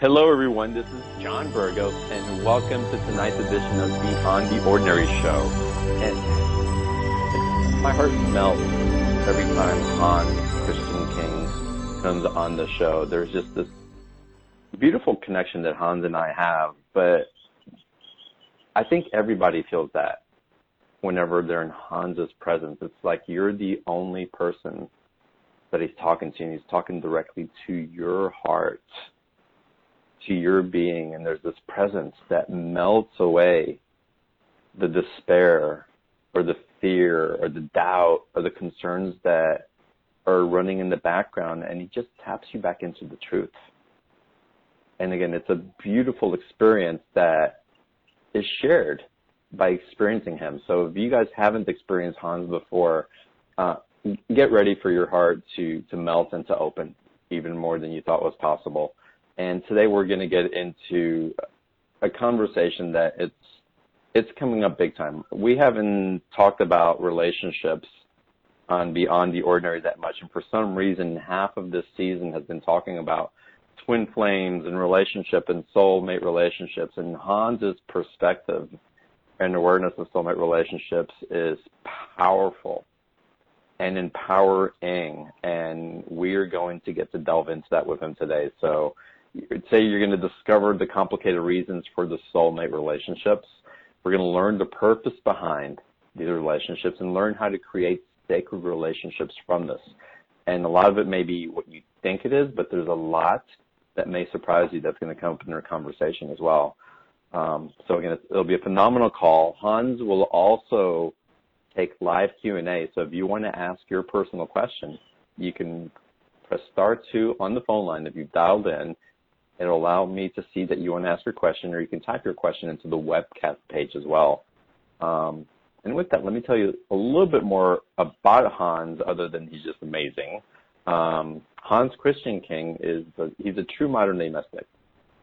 Hello, everyone. This is John Burgos, and welcome to tonight's edition of Beyond the Ordinary Show. And my heart melts every time Hans Christian King comes on the show. There's just this beautiful connection that Hans and I have, but I think everybody feels that whenever they're in Hans's presence. It's like you're the only person that he's talking to, and he's talking directly to your heart, to your being, and there's this presence that melts away the despair or the fear or the doubt or the concerns that are running in the background, and he just taps you back into the truth. And again, it's a beautiful experience that is shared by experiencing him. So if you guys haven't experienced Hans before, uh, get ready for your heart to to melt and to open even more than you thought was possible. And today we're going to get into a conversation that it's it's coming up big time. We haven't talked about relationships on Beyond the Ordinary that much, and for some reason, half of this season has been talking about twin flames and relationship and soulmate relationships. And Hans's perspective and awareness of soulmate relationships is powerful and empowering. And we are going to get to delve into that with him today. So, say you're going to discover the complicated reasons for the soulmate relationships. We're going to learn the purpose behind these relationships and learn how to create sacred relationships from this. And a lot of it may be what you think it is, but there's a lot that may surprise you that's going to come up in our conversation as well. Um, so again, it'll be a phenomenal call. Hans will also take live Q&A. So if you want to ask your personal question, you can press star two on the phone line if you've dialed in. It'll allow me to see that you want to ask your question, or you can type your question into the webcast page as well. Um, and with that, let me tell you a little bit more about Hans, other than he's just amazing. Um, Hans Christian King is a, he's a true modern day mystic.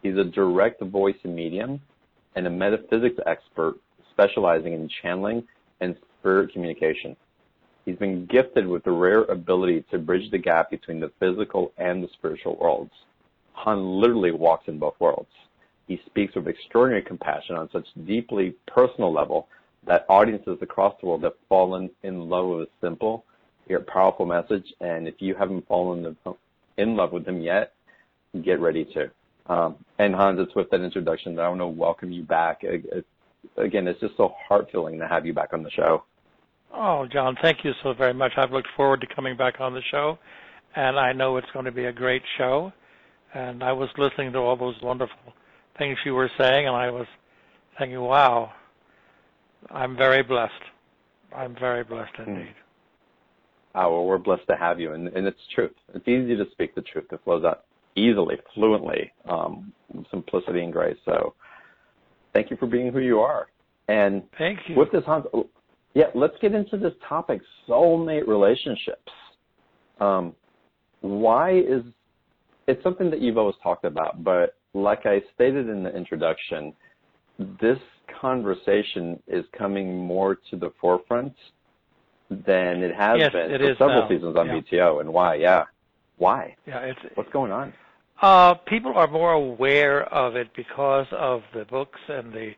He's a direct voice medium and a metaphysics expert specializing in channeling and spirit communication. He's been gifted with the rare ability to bridge the gap between the physical and the spiritual worlds. Han literally walks in both worlds. He speaks with extraordinary compassion on such deeply personal level that audiences across the world have fallen in love with his simple yet powerful message. And if you haven't fallen in love with him yet, get ready to. Um, and Hans, it's with that introduction that I want to welcome you back. again, it's just so heart-filling to have you back on the show. Oh, John, thank you so very much. I've looked forward to coming back on the show, and I know it's going to be a great show. And I was listening to all those wonderful things you were saying, and I was thinking, wow, I'm very blessed. I'm very blessed hmm. indeed. Oh, well, we're blessed to have you, and, and it's truth. It's easy to speak the truth. It flows out easily, fluently, um, simplicity and grace. So thank you for being who you are. And thank you. With this, Hans, yeah, let's get into this topic: soulmate relationships. Um, why is it's something that you've always talked about, but like I stated in the introduction, this conversation is coming more to the forefront than it has yes, been it for several now. seasons on yeah. BTO. And why? Yeah, why? Yeah, it's what's going on. Uh, people are more aware of it because of the books and the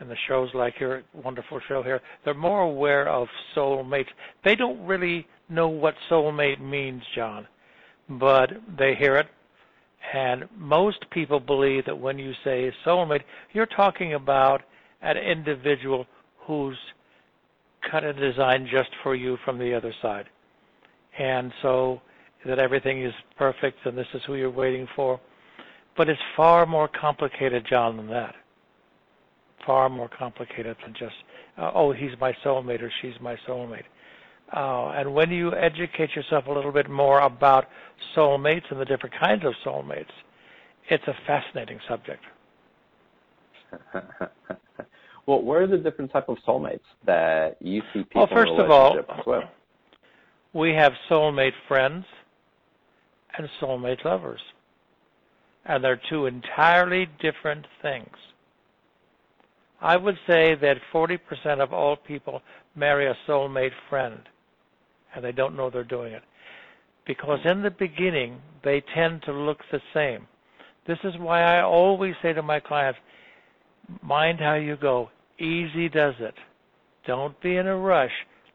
and the shows like your wonderful show here. They're more aware of soulmates. They don't really know what soulmate means, John, but they hear it. And most people believe that when you say soulmate, you're talking about an individual who's kind of designed just for you from the other side. And so that everything is perfect and this is who you're waiting for. But it's far more complicated, John, than that. Far more complicated than just, uh, oh, he's my soulmate or she's my soulmate. Uh, and when you educate yourself a little bit more about soulmates and the different kinds of soulmates, it's a fascinating subject. Well, what are the different type of soulmates that you see people well, first in of all, with? we have soulmate friends and soulmate lovers. And they're two entirely different things. I would say that 40% of all people marry a soulmate friend, and they don't know they're doing it. Because in the beginning, they tend to look the same. This is why I always say to my clients, mind how you go. Easy does it. Don't be in a rush.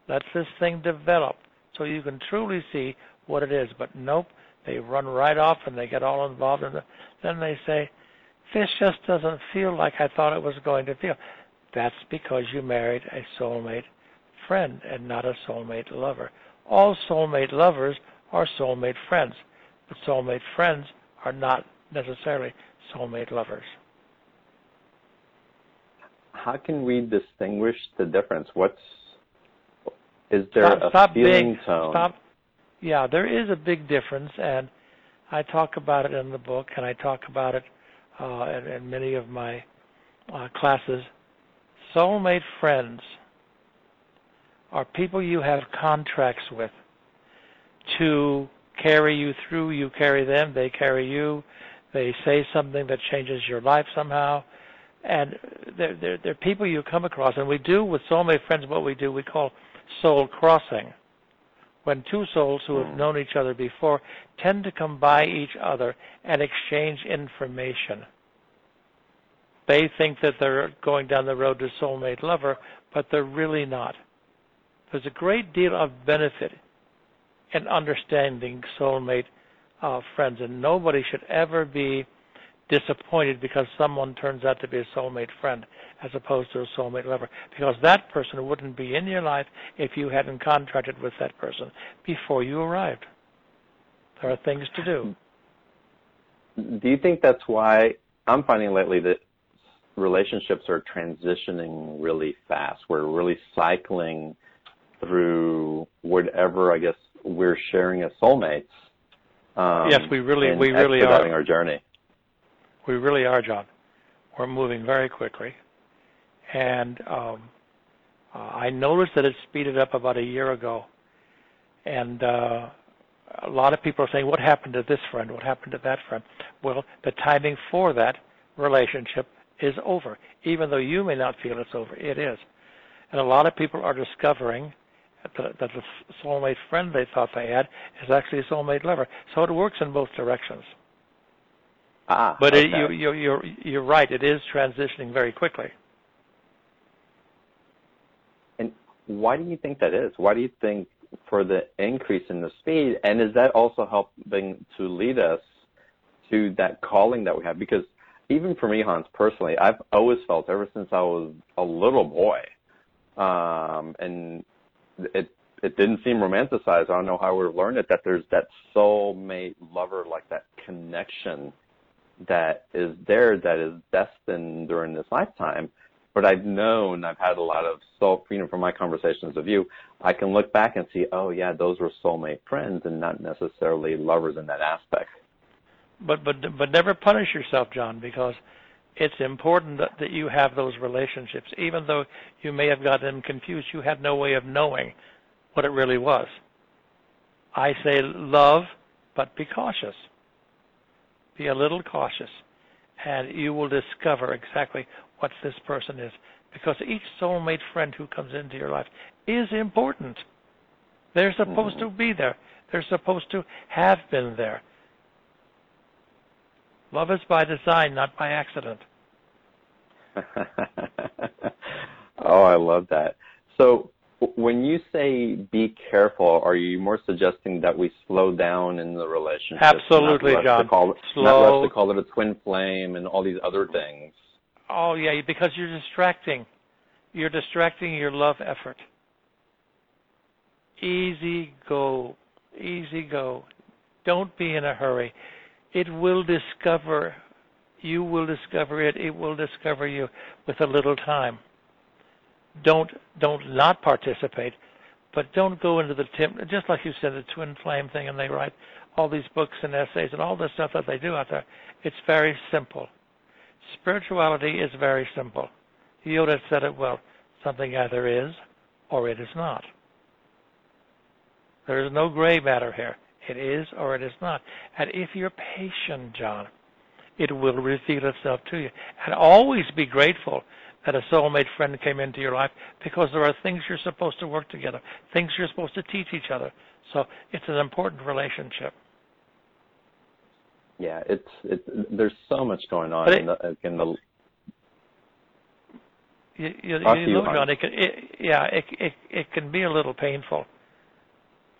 Let this thing develop so you can truly see what it is. But nope, they run right off and they get all involved in it. Then they say, this just doesn't feel like I thought it was going to feel. That's because you married a soulmate friend and not a soulmate lover. All soulmate lovers are soulmate friends, but soulmate friends are not necessarily soulmate lovers. How can we distinguish the difference? What's is there stop, a stop feeling tone? Stop. Yeah, there is a big difference, and I talk about it in the book, and I talk about it uh, in, in many of my uh, classes. Soulmate friends are people you have contracts with to carry you through. You carry them, they carry you. They say something that changes your life somehow. And they're, they're, they're people you come across. And we do with soulmate friends what we do, we call soul crossing. When two souls who have hmm. known each other before tend to come by each other and exchange information. They think that they're going down the road to soulmate lover, but they're really not. There's a great deal of benefit in understanding soulmate uh, friends, and nobody should ever be disappointed because someone turns out to be a soulmate friend as opposed to a soulmate lover because that person wouldn't be in your life if you hadn't contracted with that person before you arrived. There are things to do. Do you think that's why I'm finding lately that relationships are transitioning really fast? We're really cycling through whatever I guess we're sharing as soulmates. Um, yes, we really, we really are. our journey. We really are, John. We're moving very quickly, and um, uh, I noticed that it speeded up about a year ago, and uh, a lot of people are saying, "What happened to this friend? What happened to that friend?" Well, the timing for that relationship is over, even though you may not feel it's over. It is, and a lot of people are discovering that, that the soulmate friend they thought they had is actually a soulmate lover. So it works in both directions. Ah, but okay. it, you, you, you're you're right. It is transitioning very quickly. And why do you think that is? Why do you think for the increase in the speed? And is that also helping to lead us to that calling that we have? Because even for me, Hans, personally, I've always felt ever since I was a little boy, um, and it it didn't seem romanticized. I don't know how have learned it. That there's that soulmate lover, like that connection that is there that is destined during this lifetime. But I've known, I've had a lot of soul, you know, from my conversations with you, I can look back and see, oh yeah, those were soulmate friends and not necessarily lovers in that aspect. But but but never punish yourself, John, because it's important that, that you have those relationships. Even though you may have gotten them confused, you had no way of knowing what it really was. I say love, but be cautious. Be a little cautious, and you will discover exactly what this person is. Because each soulmate friend who comes into your life is important. They're supposed mm-hmm. to be there. They're supposed to have been there. Love is by design, not by accident. oh, I love that. So, when you say be careful, are you more suggesting that we slow down in the relationship? Absolutely, John. Call it, slow. Not rush to call it a twin flame and all these other things. Oh yeah, because you're distracting. You're distracting your love effort. Easy go, easy go. Don't be in a hurry it will discover, you will discover it, it will discover you with a little time. Don't don't not participate, but don't go into the tim just like you said the twin flame thing, and they write all these books and essays and all this stuff that they do out there. It's very simple. Spirituality is very simple. Yoda said it well. Something either is or it is not. There is no gray matter here. It is or it is not. And if you're patient, John, it will reveal itself to you. And always be grateful that a soulmate friend came into your life because there are things you're supposed to work together, things you're supposed to teach each other. So it's an important relationship. Yeah, it's it's there's so much going on it- in the in the You, you, you you, know, John, it can, it, yeah, it, it it can be a little painful.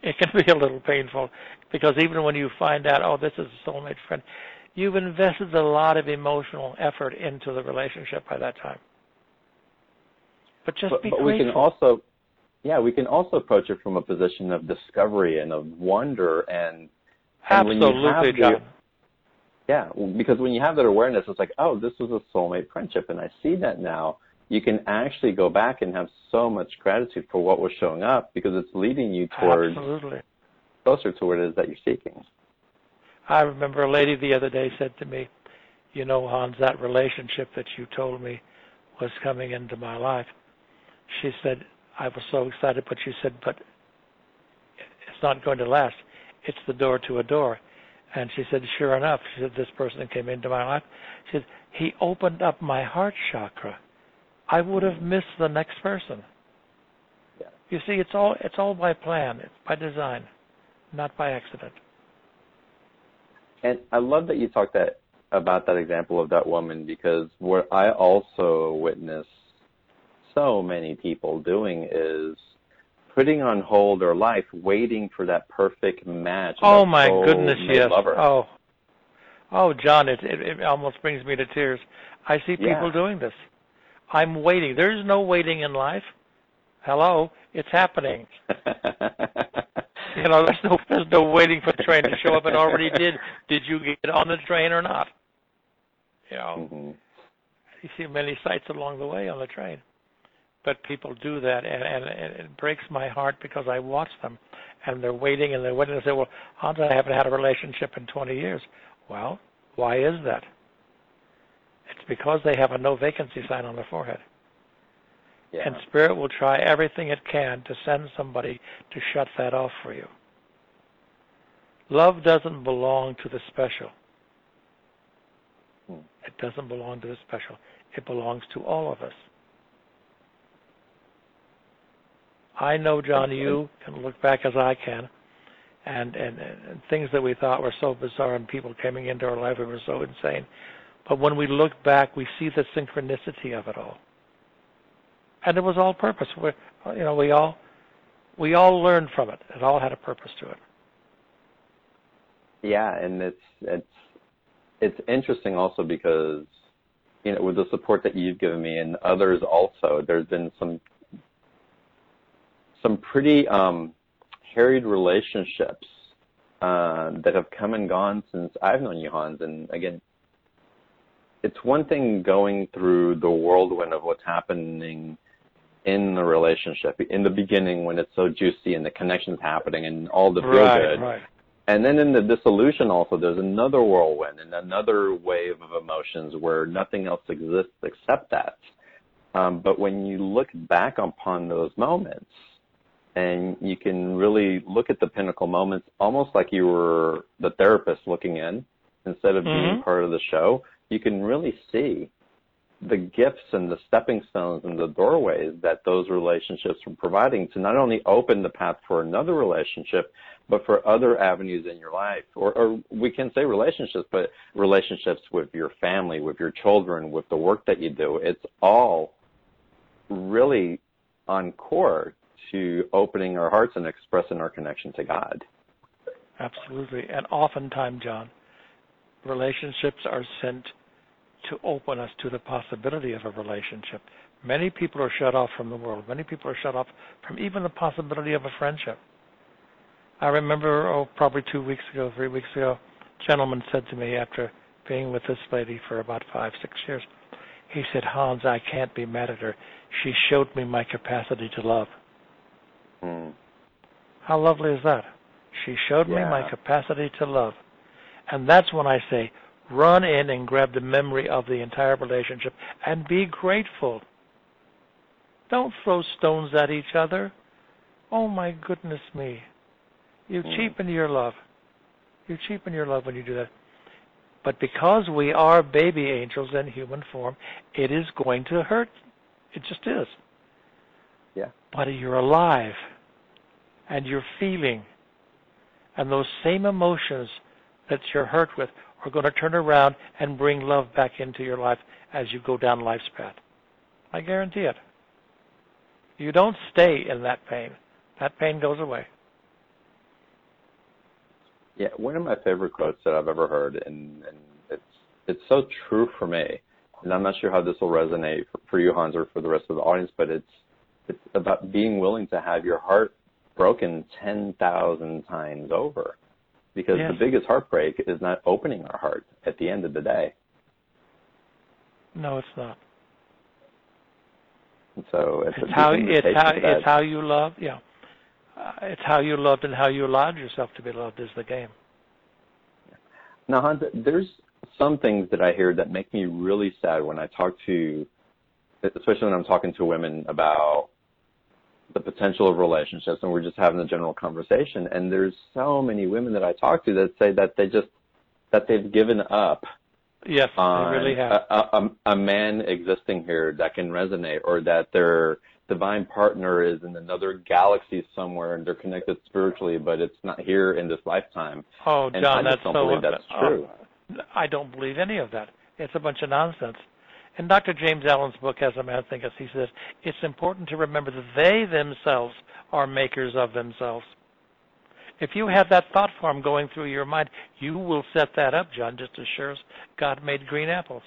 It can be a little painful because even when you find out, oh, this is a soulmate friend, you've invested a lot of emotional effort into the relationship by that time. But just but, be but we can also yeah we can also approach it from a position of discovery and of wonder and and Absolutely, have the- John. Yeah, because when you have that awareness, it's like, oh, this was a soulmate friendship, and I see that now. You can actually go back and have so much gratitude for what was showing up because it's leading you towards Absolutely. closer to what it is that you're seeking. I remember a lady the other day said to me, "You know, Hans, that relationship that you told me was coming into my life." She said, "I was so excited," but she said, "But it's not going to last. It's the door to a door." And she said, "Sure enough," she said, "This person came into my life." She said, "He opened up my heart chakra. I would have missed the next person." Yeah. You see, it's all it's all by plan. It's by design, not by accident. And I love that you talked that about that example of that woman because what I also witness so many people doing is putting on hold their life, waiting for that perfect match. Oh my goodness, yes. Lover. Oh, oh, John, it, it it almost brings me to tears. I see people Yeah. doing this. I'm waiting. There's no waiting in life. Hello, it's happening. You know, there's no there's no waiting for the train to show up. It already did. Did you get on the train or not? You know, Mhm. you see many sights along the way on the train, but people do that, and and, and it breaks my heart because I watch them, and they're waiting and they're waiting. They say, "Well, Hans, I haven't had a relationship in 20 years." Well, why is that? Because they have a no vacancy sign on their forehead, Yeah. and Spirit will try everything it can to send somebody to shut that off for you. Love doesn't belong to the special. Hmm. It doesn't belong to the special. It belongs to all of us. I know, John, you can look back as I can, and, and, and things that we thought were so bizarre and people coming into our life that were so insane. But when we look back, we see the synchronicity of it all, and it was all purpose. We, you know, we all we all learned from it. It all had a purpose to it. Yeah, and it's it's it's interesting also because you know with the support that you've given me and others also, there's been some some pretty um, harried relationships uh, that have come and gone since I've known you, Hans. And again, it's one thing going through the whirlwind of what's happening in the relationship in the beginning when it's so juicy and the connection's happening and all the feel right, good. right. And then in the dissolution also, there's another whirlwind and another wave of emotions where nothing else exists except that. Um, but when you look back upon those moments, and you can really look at the pinnacle moments almost like you were the therapist looking in instead of being Mhm. part of the show, you can really see the gifts and the stepping stones and the doorways that those relationships are providing to not only open the path for another relationship, but for other avenues in your life. Or, or we can say relationships, but relationships with your family, with your children, with the work that you do. It's all really on core to opening our hearts and expressing our connection to God. Absolutely. And oftentimes, John, relationships are sent to open us to the possibility of a relationship. Many people are shut off from the world. Many people are shut off from even the possibility of a friendship. I remember, oh, probably two weeks ago, three weeks ago, a gentleman said to me after being with this lady for about five, six years, he said, Hans, I can't be mad at her. She showed me my capacity to love. Hmm. How lovely is that? She showed me my capacity to love. And that's when I say, run in and grab the memory of the entire relationship and be grateful. Don't throw stones at each other. Oh my goodness me. You Mm. cheapen your love. You cheapen your love when you do that. But because we are baby angels in human form, it is going to hurt. It just is. Yeah. But you're alive and you're feeling. And those same emotions that you're hurt with are going to turn around and bring love back into your life as you go down life's path. I guarantee it. You don't stay in that pain. That pain goes away. Yeah, one of my favorite quotes that I've ever heard, and, and it's it's so true for me. And I'm not sure how this will resonate for, for you, Hans, or for the rest of the audience, but it's it's about being willing to have your heart broken ten thousand times over, because yes. the biggest heartbreak is not opening our heart at the end of the day. No, it's not. And so it's, it's how it's how it's how you love. Yeah, uh, it's how you loved and how you allowed yourself to be loved is the game. Now, Hans, there's some things that I hear that make me really sad when I talk to, especially when I'm talking to women about the potential of relationships, and we're just having a general conversation. And there's so many women that I talk to that say that they just that they've given up Yes, on they really have. A, a, a man existing here that can resonate, or that their divine partner is in another galaxy somewhere and they're connected spiritually, but it's not here in this lifetime. Oh, and John, I that's don't so. believe that's uh, true. I don't believe any of that. It's a bunch of nonsense. In Dr. James Allen's book, As a Man Thinketh, he says it's important to remember that they themselves are makers of themselves. If you have that thought form going through your mind, you will set that up, John, just as sure as God made green apples.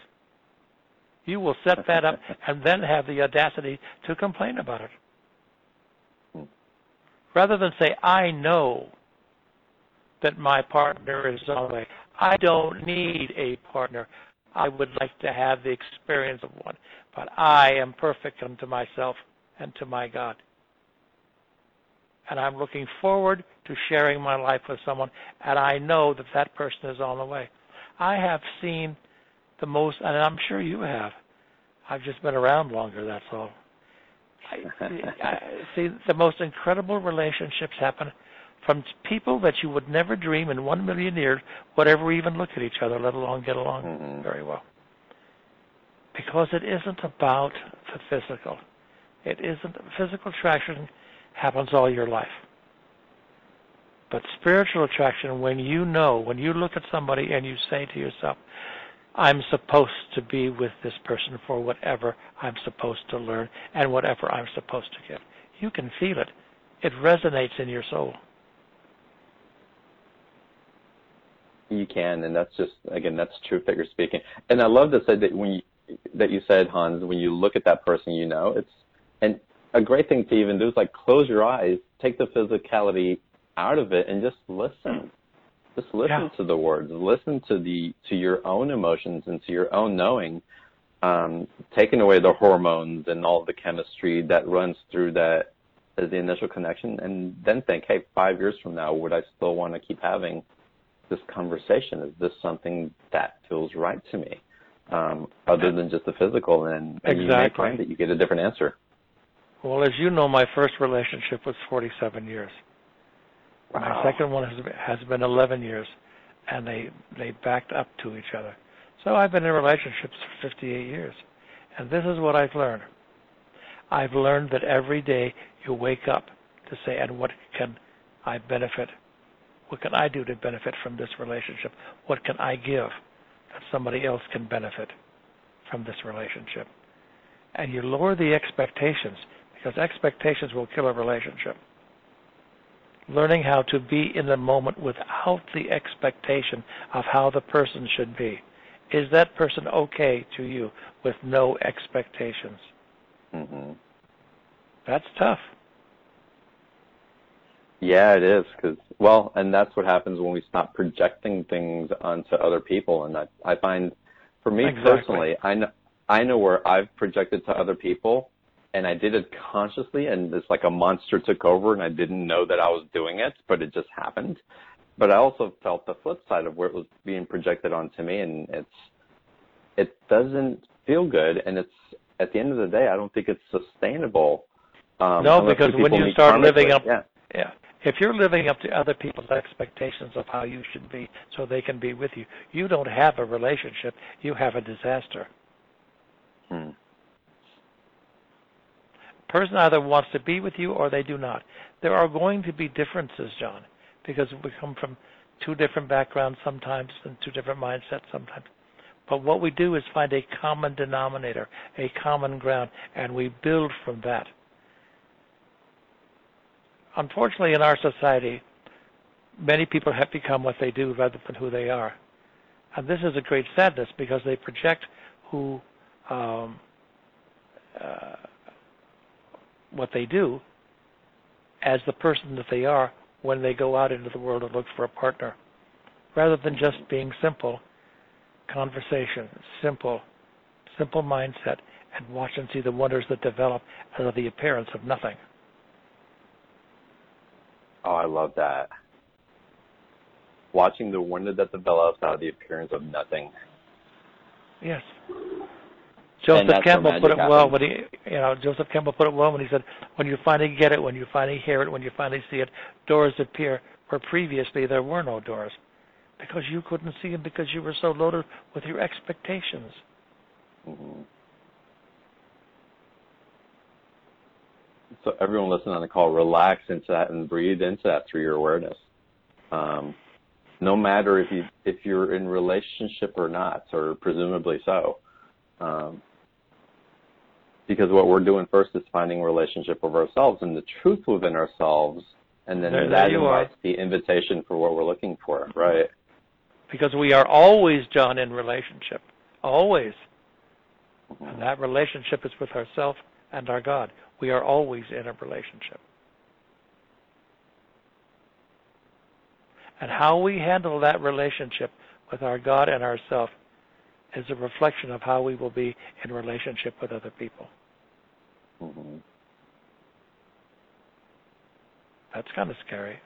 You will set that up and then have the audacity to complain about it. Rather than say, I know that my partner is on the way. I don't need a partner. I would like to have the experience of one, but I am perfect unto myself and to my God. And I'm looking forward to sharing my life with someone, and I know that that person is on the way. I have seen the most, and I'm sure you have. I've just been around longer, that's all. I, I see the most incredible relationships happen from people that you would never dream in one million years would ever even look at each other, let alone get along mm-hmm. very well. Because it isn't about the physical. It isn't physical attraction happens all your life. But spiritual attraction, when you know, when you look at somebody and you say to yourself, I'm supposed to be with this person for whatever I'm supposed to learn and whatever I'm supposed to give. You can feel it. It resonates in your soul. You can, and that's just again, that's truth that you're speaking. And I love to say that when you that you said, Hans, when you look at that person, you know it's and a great thing to even do is like close your eyes, take the physicality out of it, and just listen. Just listen Yeah. to the words. Listen to the to your own emotions and to your own knowing. Um, taking away the hormones and all the chemistry that runs through that as the initial connection, and then think, hey, five years from now, would I still want to keep having this conversation? Is this something that feels right to me, um, other than just the physical? And, and you may find that you get a different answer. Well, as you know, my first relationship was 47 years. My second one has been, has been 11 years, and they they backed up to each other. So I've been in relationships for 58 years, and this is what I've learned. I've learned that every day you wake up to say, and what can I benefit? What can I do to benefit from this relationship? What can I give that somebody else can benefit from this relationship? And you lower the expectations because expectations will kill a relationship learning how to be in the moment without the expectation of how the person should be. Is that person okay to you with no expectations? hmm That's tough. Yeah, it is because well, and that's what happens when we stop projecting things onto other people. And I, I find, for me Exactly. personally, I know I know where I've projected to other people, and I did it consciously, and it's like a monster took over, and I didn't know that I was doing it, but it just happened. But I also felt the flip side of where it was being projected onto me, and it's it doesn't feel good, and it's at the end of the day, I don't think it's sustainable. Um, No, because when you start living up- yeah. Yeah. If you're living up to other people's expectations of how you should be so they can be with you, you don't have a relationship, you have a disaster. Hmm. person either wants to be with you or they do not. There are going to be differences, John, because we come from two different backgrounds sometimes and two different mindsets sometimes. But what we do is find a common denominator, a common ground, and we build from that. Unfortunately, in our society, many people have become what they do rather than who they are. And this is a great sadness because they project who um, uh, what they do as the person that they are when they go out into the world and look for a partner, rather than just being simple conversation, simple, simple mindset, and watch and see the wonders that develop out of the appearance of nothing. Oh, I love that. Watching the wonder that develops out of the appearance of nothing. Yes. Joseph Campbell put it happens. well when he, you know, Joseph Campbell put it well when he said, "When you finally get it, when you finally hear it, when you finally see it, doors appear where previously there were no doors, because you couldn't see them because you were so loaded with your expectations." Mm-hmm. So everyone listening on the call, relax into that and breathe into that through your awareness. Um, no matter if you if you're in relationship or not, or presumably so. Um, because what we're doing first is finding relationship with ourselves and the truth within ourselves, and then there, that there invites the invitation for what we're looking for, right? Because we are always, John, in relationship, always, mm-hmm. and that relationship is with ourselves and our God. We are always in a relationship. And how we handle that relationship with our God and ourself is a reflection of how we will be in relationship with other people. Mm-hmm. That's kind of scary.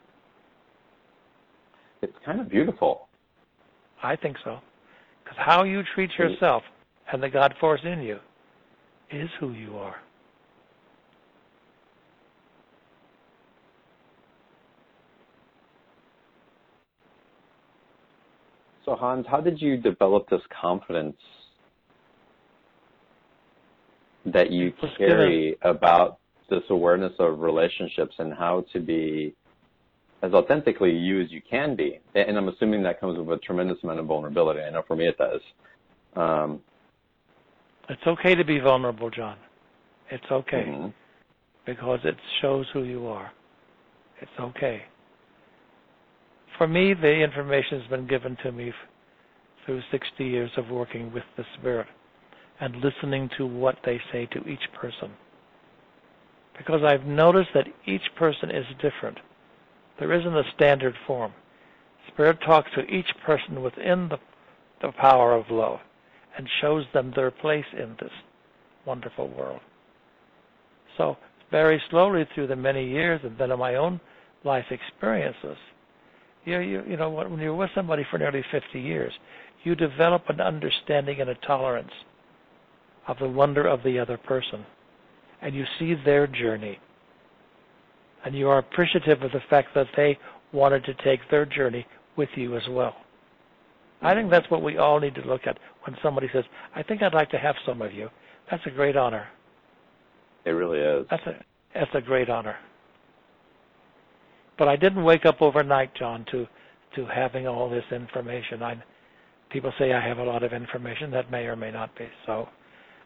It's kind of beautiful. I think so. Because how you treat yourself and the God force in you is who you are. So Hans, how did you develop this confidence that you carry about this awareness of relationships and how to be as authentically you as you can be? And I'm assuming that comes with a tremendous amount of vulnerability. I know for me it does. Um, it's okay to be vulnerable, John. It's okay mm-hmm. because it shows who you are. It's okay for me, the information has been given to me through 60 years of working with the Spirit and listening to what they say to each person. Because I've noticed that each person is different. There isn't a standard form. Spirit talks to each person within the, the power of love and shows them their place in this wonderful world. So, very slowly through the many years and then in my own life experiences, you, you, you know, when you're with somebody for nearly 50 years, you develop an understanding and a tolerance of the wonder of the other person. And you see their journey. And you are appreciative of the fact that they wanted to take their journey with you as well. I think that's what we all need to look at when somebody says, I think I'd like to have some of you. That's a great honor. It really is. That's a that's a great honor. But I didn't wake up overnight, John, to to having all this information. I people say I have a lot of information that may or may not be so.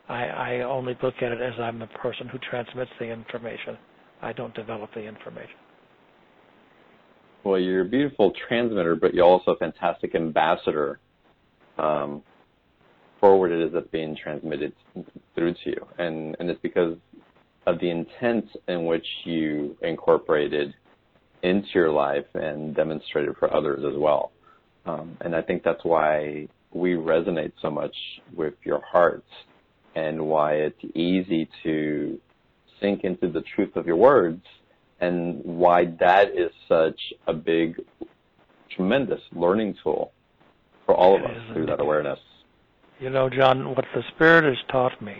I, I only look at it as I'm the person who transmits the information. I don't develop the information. Well, you're a beautiful transmitter, but you're also a fantastic ambassador. Um, forward it is that's being transmitted through to you, and and it's because of the intent in which you incorporated into your life and demonstrate it for others as well. Um, and I think that's why we resonate so much with your hearts and why it's easy to sink into the truth of your words and why that is such a big, tremendous learning tool for all of us through that awareness. You know, John, what the Spirit has taught me,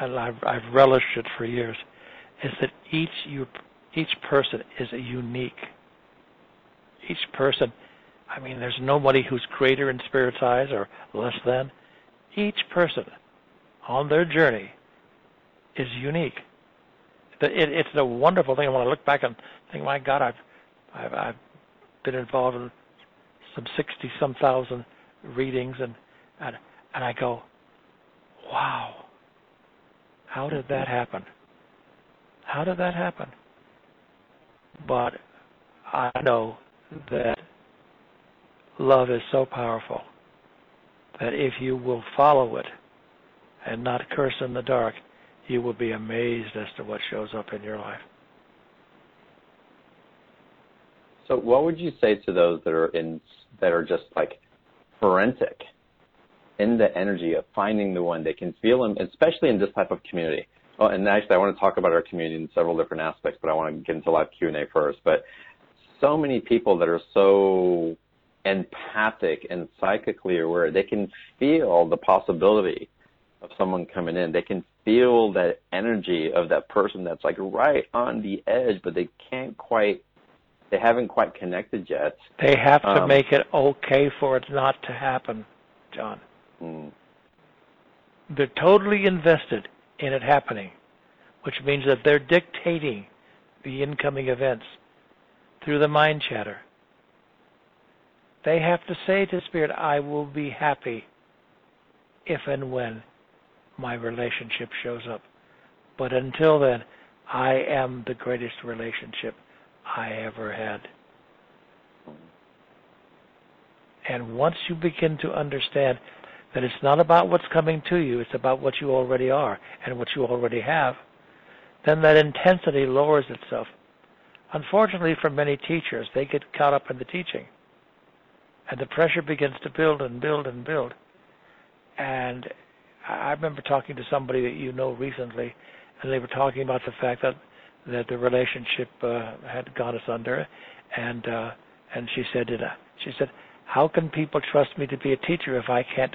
and I've, I've relished it for years, is that each you each person is unique. Each person, I mean, there's nobody who's greater in spirit's eyes or less than. Each person on their journey is unique. It, it's a wonderful thing. When I look back and think, my God, I've, I've, I've been involved in some sixty some thousand readings, and and and I go, wow, how did that happen? How did that happen? But I know that love is so powerful that if you will follow it and not curse in the dark, you will be amazed as to what shows up in your life. So, what would you say to those that are in that are just like forensic in the energy of finding the one they can feel them, especially in this type of community? Oh, and actually, I want to talk about our community in several different aspects, but I want to get into live Q and A first. But so many people that are so empathic and psychically aware, they can feel the possibility of someone coming in. They can feel that energy of that person that's like right on the edge, but they can't quite, they haven't quite connected yet. They have to um, make it okay for it not to happen, John. Hmm. They're totally invested in it happening, which means that they're dictating the incoming events through the mind chatter. They have to say to Spirit, I will be happy if and when my relationship shows up. But until then, I am the greatest relationship I ever had. And once you begin to understand that it's not about what's coming to you, it's about what you already are and what you already have, then that intensity lowers itself. Unfortunately, for many teachers, they get caught up in the teaching. And the pressure begins to build and build and build. And I remember talking to somebody that you know recently, and they were talking about the fact that that the relationship uh, had gone asunder, and uh, and she said, uh, she said, how can people trust me to be a teacher if I can't,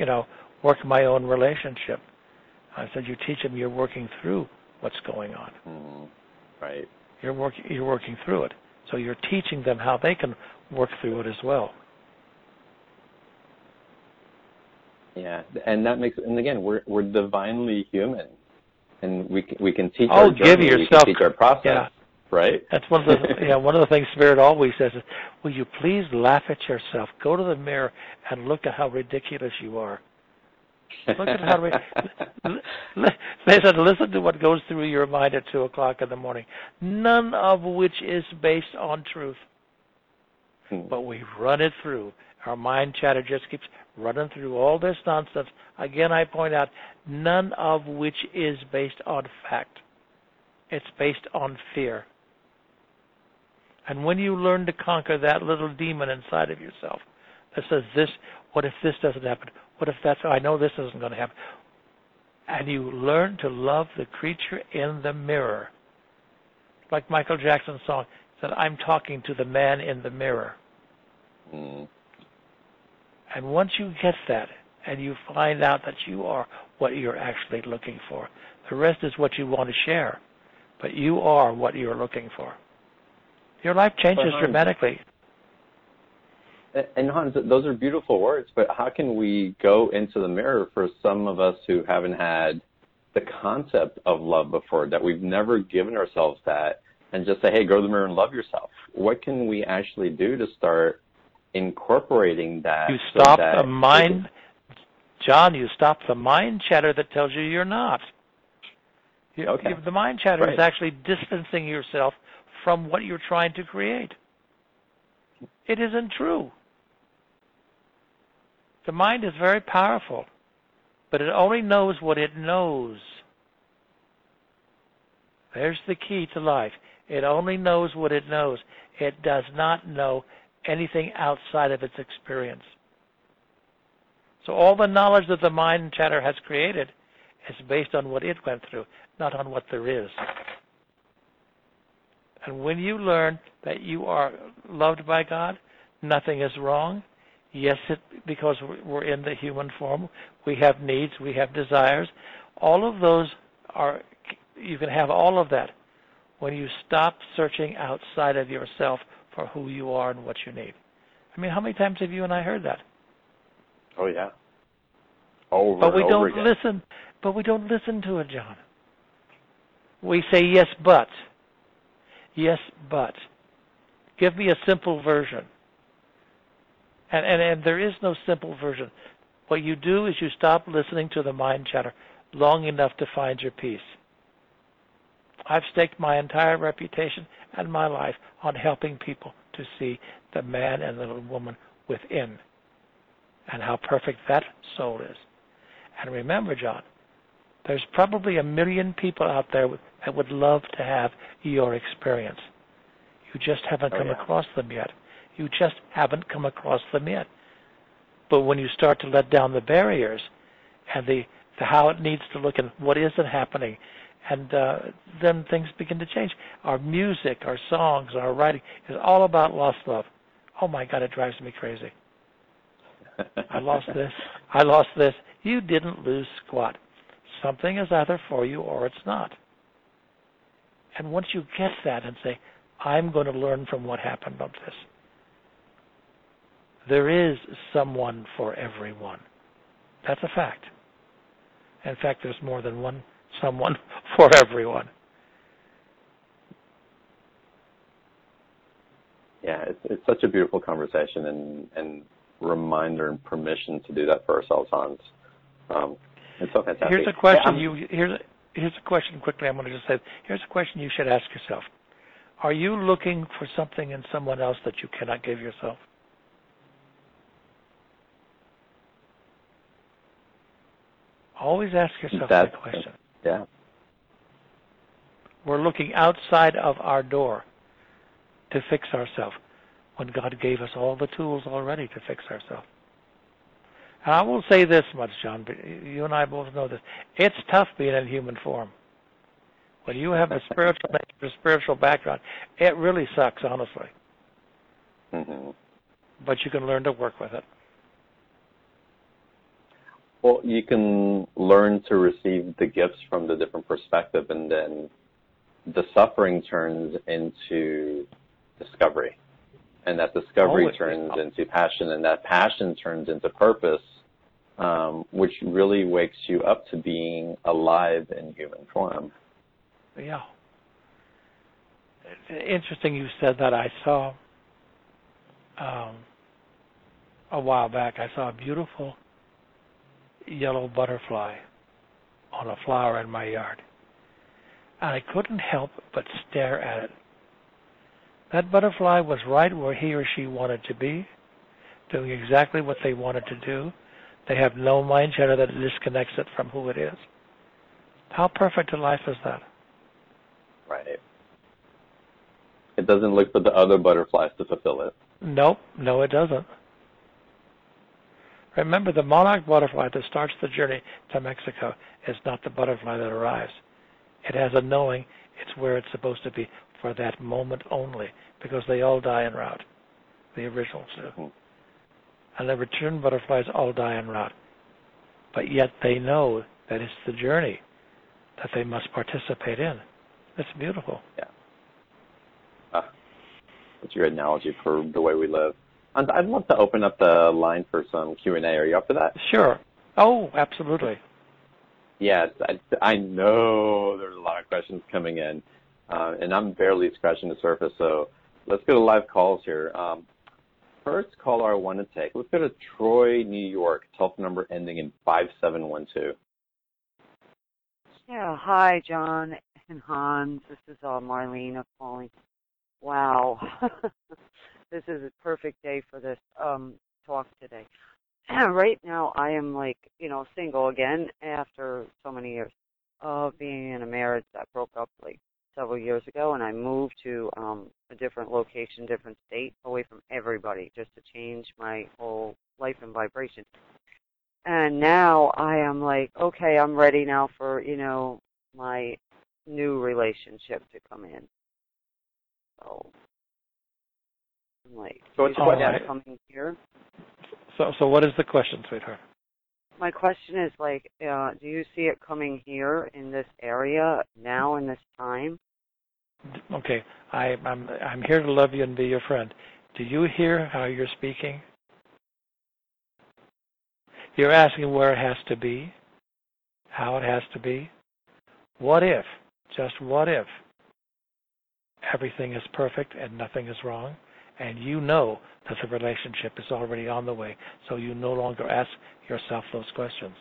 you know, work my own relationship? I said, you teach them. You're working through what's going on. Mm, right. You're working. You're working through it. So you're teaching them how they can work through it as well. Yeah, and that makes and again we're we're divinely human, and we can, we can teach oh, our journey, give yourself, we can teach our process, yeah. Right? That's one of the yeah one of the things Spirit always says is, will you please laugh at yourself? Go to the mirror and look at how ridiculous you are. Look at how they said listen to what goes through your mind at two o'clock in the morning, none of which is based on truth, hmm. but we run it through. Our mind chatter just keeps running through all this nonsense. Again, I point out, none of which is based on fact. It's based on fear. And when you learn to conquer that little demon inside of yourself that says, "This, what if this doesn't happen? What if that's? I know this isn't going to happen." And you learn to love the creature in the mirror, like Michael Jackson's song said, "I'm talking to the man in the mirror." Mm. And once you get that and you find out that you are what you're actually looking for, the rest is what you want to share. But you are what you're looking for. Your life changes Hans, um, dramatically. And Hans, those are beautiful words, but how can we go into the mirror for some of us who haven't had the concept of love before, that we've never given ourselves that, and just say, hey, go to the mirror and love yourself? What can we actually do to start incorporating that. You stop so that the mind, John. You stop the mind chatter that tells you you're not. Okay. the mind chatter right. is actually distancing yourself from what you're trying to create. It isn't true. The mind is very powerful, but it only knows what it knows. There's the key to life. It only knows what it knows. It does not know anything outside of its experience. So all the knowledge that the mind chatter has created is based on what it went through, not on what there is. And when you learn that you are loved by God, nothing is wrong. Yes, it, because we're in the human form, we have needs, we have desires. All of those are, you can have all of that when you stop searching outside of yourself for who you are and what you need. I mean, how many times have you and I heard that? Oh yeah. Over but we don't again. listen. But we don't listen to it, John. We say yes, but. Yes, but. Give me a simple version. And, and and there is no simple version. What you do is you stop listening to the mind chatter long enough to find your peace. I've staked my entire reputation and my life on helping people to see the man and the woman within and how perfect that soul is. And remember, John, there's probably a million people out there that would love to have your experience. You just haven't oh, come yeah. across them yet. You just haven't come across them yet. But when you start to let down the barriers and the, the how it needs to look and what isn't happening, and uh, then things begin to change. Our music, our songs, our writing is all about lost love. Oh my God, it drives me crazy. I lost this. I lost this. You didn't lose squat. Something is either for you or it's not. And once you get that and say, I'm going to learn from what happened of this, there is someone for everyone. That's a fact. In fact, there's more than one someone for everyone. Yeah, it's, it's such a beautiful conversation and, and reminder and permission to do that for ourselves, Hans. Um, it's so fantastic. Here's a question you here's here's a question quickly. I'm going to just say here's a question you should ask yourself: Are you looking for something in someone else that you cannot give yourself? Always ask yourself that, that question. Yeah. We're looking outside of our door to fix ourselves when God gave us all the tools already to fix ourselves. And I will say this much, John, but you and I both know this. It's tough being in human form. When you have a spiritual a spiritual background, it really sucks, honestly. Mm-hmm. But you can learn to work with it. Well, you can learn to receive the gifts from the different perspective, and then the suffering turns into discovery. And that discovery Always. turns into passion, and that passion turns into purpose, um, which really wakes you up to being alive in human form. Yeah. Interesting you said that. I saw um, a while back, I saw a beautiful yellow butterfly on a flower in my yard. And I couldn't help but stare at it. That butterfly was right where he or she wanted to be, doing exactly what they wanted to do. They have no mind chatter that disconnects it from who it is. How perfect a life is that? Right. It doesn't look for the other butterflies to fulfill it. Nope, no, it doesn't. Remember, the monarch butterfly that starts the journey to Mexico is not the butterfly that arrives. It has a knowing it's where it's supposed to be for that moment only, because they all die en route. The originals do. Mm-hmm. And the return butterflies all die en route. But yet they know that it's the journey that they must participate in. It's beautiful. Yeah. Ah, that's your analogy for the way we live. I'd love to open up the line for some Q&A. Are you up for that? Sure. Oh, absolutely. Yes, I, I know there's a lot of questions coming in, uh, and I'm barely scratching the surface, so let's go to live calls here. Um, first caller I want to take, let's go to Troy, New York, telephone number ending in 5712. Yeah, hi, John and Hans. This is uh, Marlena calling. Wow. this is a perfect day for this um, talk today. right now, I am like, you know, single again after so many years of being in a marriage that broke up like several years ago, and I moved to um, a different location, different state, away from everybody, just to change my whole life and vibration. And now I am like, okay, I'm ready now for you know my new relationship to come in. So like, so it's right. coming here. So, so what is the question, sweetheart? My question is like, uh, do you see it coming here in this area now in this time? Okay, I, I'm I'm here to love you and be your friend. Do you hear how you're speaking? You're asking where it has to be, how it has to be. What if, just what if, everything is perfect and nothing is wrong? and you know that the relationship is already on the way, so you no longer ask yourself those questions.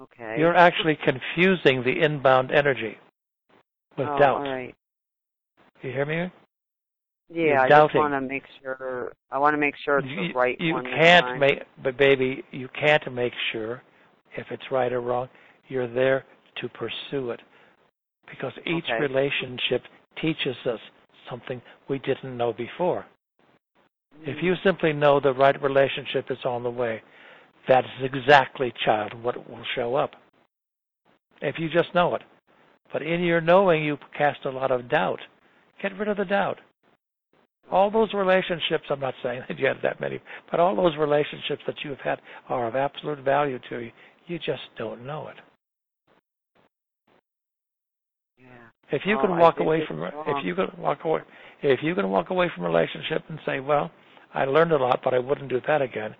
Okay. You're actually confusing the inbound energy with oh, doubt. All right. You hear me? Yeah, You're I doubting. just want to make sure. I want to make sure it's you, the right you one. this can't make, but baby, you can't make sure if it's right or wrong. You're there to pursue it, because each Okay. relationship teaches us something we didn't know before. If mm. you simply know the right relationship is on the way, that is exactly, child, what will show up. If you just know it. But in your knowing, you cast a lot of doubt. Get rid of the doubt. All those relationships, I'm not saying that you had that many, but all those relationships that you've had are of absolute value to you. You just don't know it. Yeah. If you Oh, can walk away from if you can walk away if you can walk away from a relationship and say, "Well, I learned a lot, but I wouldn't do that again,"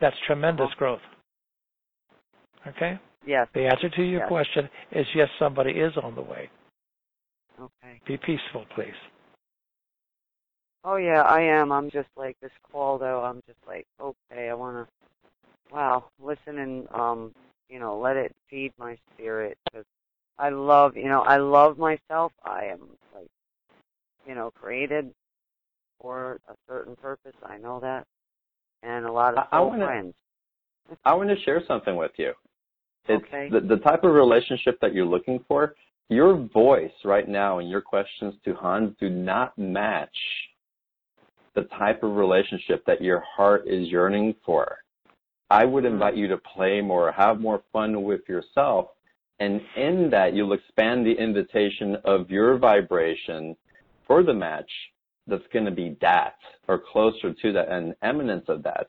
that's tremendous Uh-huh. growth. Okay. Yes. The answer to your Yes. question is yes. Somebody is on the way. Okay. Be peaceful, please. Oh yeah, I am. I'm just like this call though. I'm just like, okay, I want to, wow, listen and um, you know, let it feed my spirit because I love, you know, I love myself. I am like, you know, created for a certain purpose. I know that, and a lot of I- I wanna- friends. I want to share something with you. It's Okay. the, the type of relationship that you're looking for. Your voice right now and your questions to Hans do not match the type of relationship that your heart is yearning for. I would invite you to play more, have more fun with yourself, and in that you'll expand the invitation of your vibration for the match that's going to be that or closer to that and eminence of that.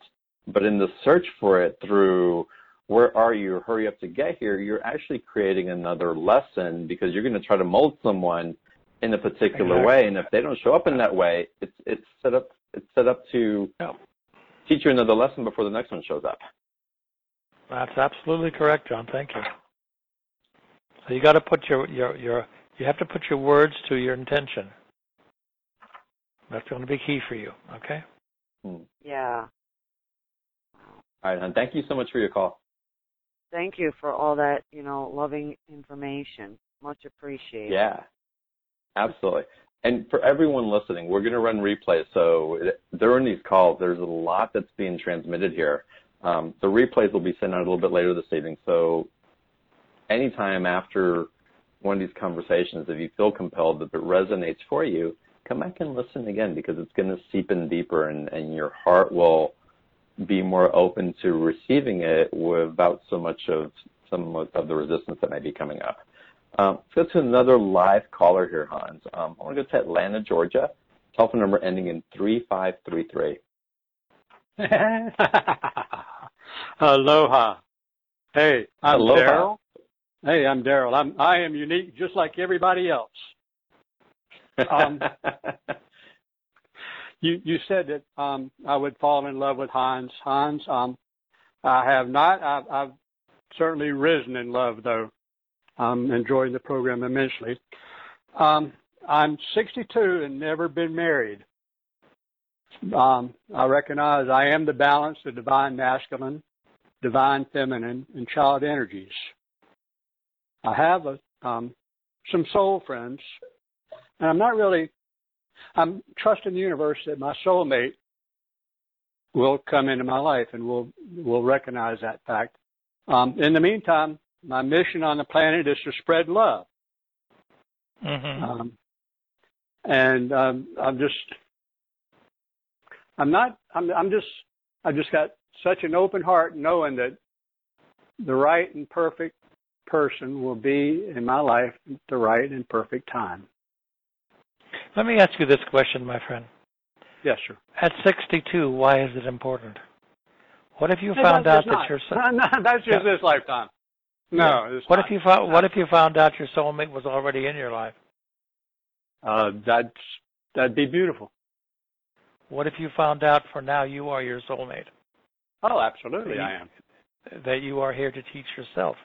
But in the search for it through where are you, hurry up to get here, you're actually creating another lesson because you're going to try to mold someone in a particular Exactly. way. And if they don't show up in that way, it's it's set up it's set up to No. teach you another lesson before the next one shows up. That's absolutely correct, John. Thank you. So you got to put your your your you have to put your words to your intention. That's going to be key for you. Okay. Hmm. Yeah. All right, hon. Thank you so much for your call. Thank you for all that, you know, loving information. Much appreciated. Yeah, absolutely. And for everyone listening, we're going to run replays. So during these calls, there's a lot that's being transmitted here. Um, the replays will be sent out a little bit later this evening. So anytime after one of these conversations, if you feel compelled, if it resonates for you, come back and listen again because it's going to seep in deeper and, and your heart will be more open to receiving it without so much of some of the resistance that may be coming up. Um, let's go to another live caller here, Hans. Um, I want to go to Atlanta, Georgia. Telephone number ending in 3533. Aloha. Hey, I'm Daryl. Hey, I'm Daryl. I'm I am unique just like everybody else. Um, You you said that um I would fall in love with Hans. Hans, um I have not. I've I've certainly risen in love though. I'm enjoying the program immensely. Um I'm 62 and never been married. Um, I recognize I am the balance of divine masculine, divine feminine, and child energies. I have a, um, some soul friends, and I'm not really. I'm trusting the universe that my soulmate will come into my life and will will recognize that fact. Um, in the meantime, my mission on the planet is to spread love. Mm-hmm. Um, and um, I'm just, I'm not, I'm, I'm just, I've just got such an open heart knowing that the right and perfect person will be in my life at the right and perfect time. Let me ask you this question, my friend. Yes, sir. At 62, why is it important? What if you Hey, found out that not- your so- No, that's just Yeah. this lifetime. No, it's what not. if you found what if you found out your soulmate was already in your life? Uh, that's that'd be beautiful. What if you found out for now you are your soulmate? Oh, absolutely, I am. That you are here to teach yourself.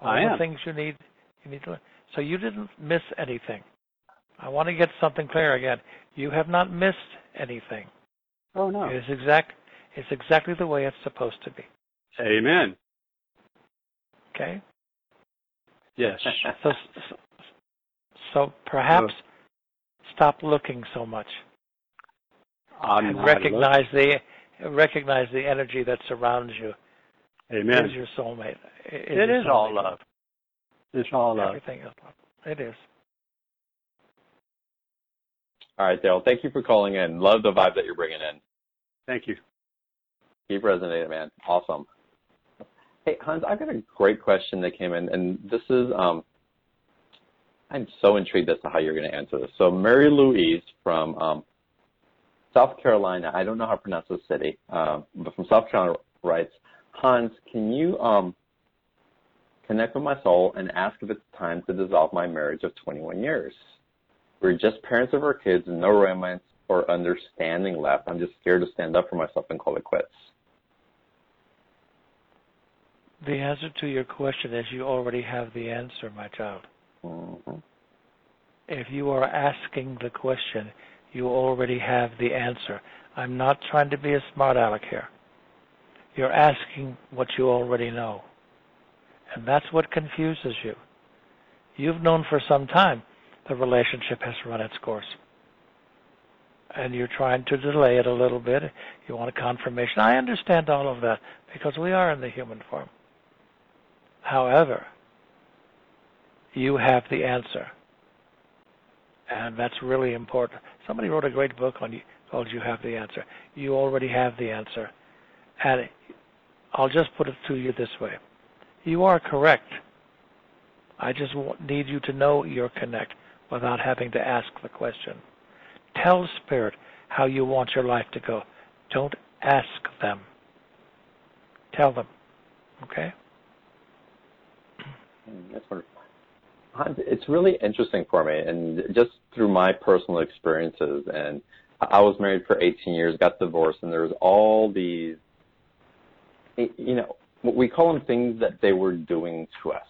All I the am. things you need you need to learn. So you didn't miss anything. I want to get something clear again. You have not missed anything. Oh no. It is exact. It's exactly the way it's supposed to be. Amen. Okay. Yes. So, so, so perhaps stop looking so much I'm and not recognize the recognize the energy that surrounds you. Amen. is your soulmate. It, It your is all love. It's all love. Everything is love. It is. All right, Daryl. Thank you for calling in. Love the vibe that you're bringing in. Thank you. Keep resonating, man. Awesome. Hey, Hans, I've got a great question that came in, and this is, um, I'm so intrigued as to how you're going to answer this. So, Mary Louise from um, South Carolina, I don't know how to pronounce the city, uh, but from South Carolina writes, Hans, can you um, connect with my soul and ask if it's time to dissolve my marriage of 21 years? We're just parents of our kids, no romance or understanding left. I'm just scared to stand up for myself and call it quits. The answer to your question is you already have the answer, my child. Mhm. If you are asking the question, you already have the answer. I'm not trying to be a smart aleck here. You're asking what you already know. And that's what confuses you. You've known for some time the relationship has run its course. And you're trying to delay it a little bit. You want a confirmation. I understand all of that because we are in the human form. However, you have the answer. And that's really important. Somebody wrote a great book on you called You Have the Answer. You already have the answer. And I'll just put it to you this way. You are correct. I just need you to know you're connect without having to ask the question. Tell Spirit how you want your life to go. Don't ask them. Tell them. Okay? Mm, That's wonderful. It's really interesting for me, and just through my personal experiences. And I was married for 18 years, got divorced, and there was all these, you know, what we call them things that they were doing to us.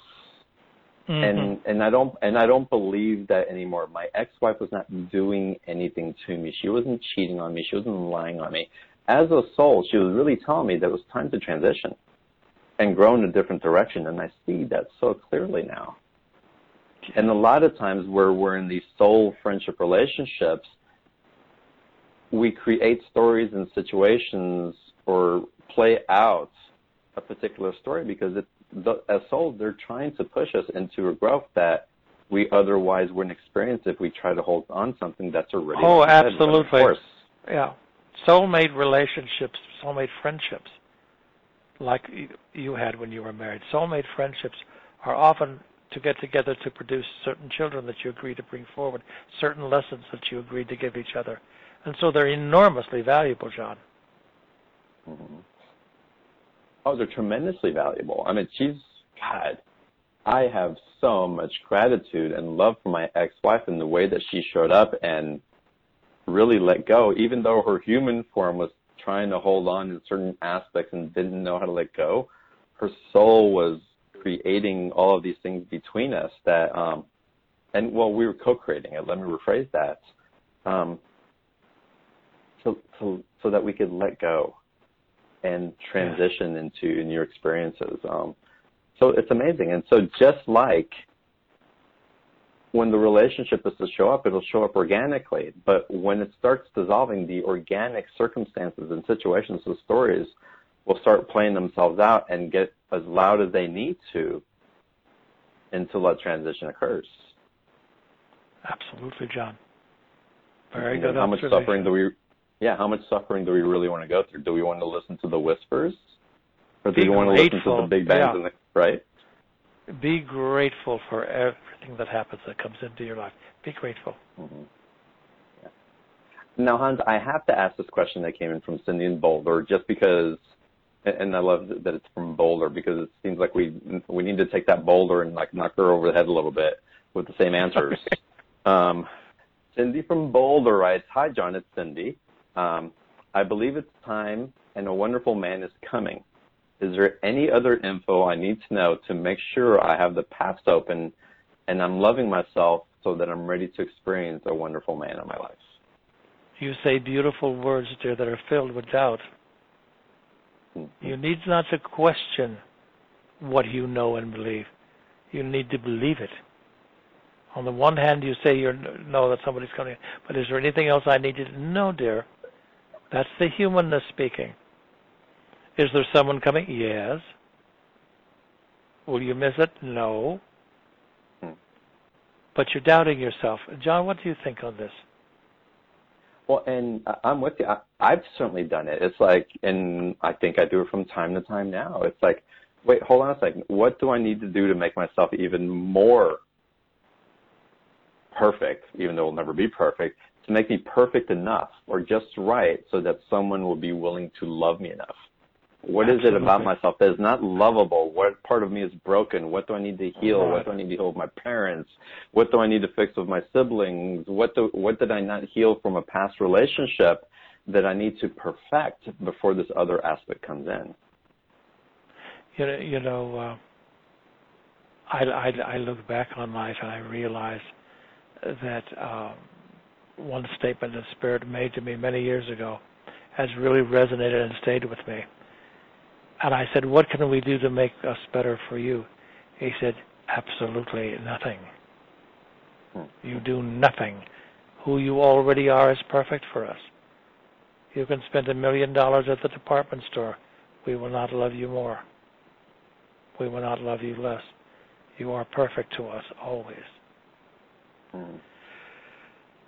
And mm-hmm. and I don't and I don't believe that anymore. My ex-wife was not doing anything to me. She wasn't cheating on me. She wasn't lying on me. As a soul, she was really telling me that it was time to transition and grow in a different direction. And I see that so clearly now. And a lot of times where we're in these soul friendship relationships, we create stories and situations or play out a particular story because it, the, as souls, they're trying to push us into a growth that we otherwise wouldn't experience if we try to hold on something that's already Oh, in our head. But absolutely. Of course, Yeah. Soulmate relationships, soulmate friendships, like you had when you were married. Soulmate friendships are often to get together to produce certain children that you agree to bring forward, certain lessons that you agreed to give each other. And so they're enormously valuable, John. Mhm. Oh, they're tremendously valuable. I mean, she's God. I have so much gratitude and love for my ex-wife and the way that she showed up and really let go, even though her human form was trying to hold on in certain aspects and didn't know how to let go. Her soul was creating all of these things between us that, um, and well, we were co-creating it. Let me rephrase that. Um, so, so, so that we could let go and transition into new experiences. Um, so it's amazing. And so just like when the relationship is to show up, it'll show up organically. But when it starts dissolving, the organic circumstances and situations and stories will start playing themselves out and get as loud as they need to until that transition occurs. Absolutely, John. Very You know, good How much suffering do we? Yeah, how much suffering do we really want to go through? Do we want to listen to the whispers, or do Be we want to listen to the big bangs yeah. the right? Be grateful for everything that happens that comes into your life. Be grateful. Mm-hmm. Yeah. Now, Hans, I have to ask this question that came in from Cindy in Boulder, just because, and and I love that it's from Boulder because it seems like we we need to take that boulder and like knock her over the head a little bit with the same answers. um, Cindy from Boulder writes, "Hi, John. It's Cindy. Um, I believe it's time, and a wonderful man is coming. Is there any other info I need to know to make sure I have the paths open and I'm loving myself so that I'm ready to experience a wonderful man in my life. You say beautiful words, dear, that are filled with doubt. Mm-hmm. You need not to question what you know and believe. You need to believe it. On the one hand, you say you know that somebody's coming, but is there anything else I need to know, dear? That's the humanness speaking. Is there someone coming? Yes. Will you miss it? No. Hmm. But you're doubting yourself. John, what do you think on this? Well, and I'm with you. I, I've certainly done it. It's like, and I think I do it from time to time now. It's like, wait, hold on a second. What do I need to do to make myself even more perfect, even though it'll never be perfect, to make me perfect enough or just right so that someone will be willing to love me enough? What is Absolutely. it about myself that is not lovable? What part of me is broken? What do I need to heal? Right. What do I need to heal with my parents? What do I need to fix with my siblings? What do, what did I not heal from a past relationship that I need to perfect before this other aspect comes in? You know, you know uh, I, I, I look back on life and I realize that um, one statement the Spirit made to me many years ago has really resonated and stayed with me. And I said, What can we do to make us better for you? He said, Absolutely nothing. Hmm. You do nothing. Who you already are is perfect for us. You can spend a million dollars at the department store. We will not love you more. We will not love you less. You are perfect to us always. Mm.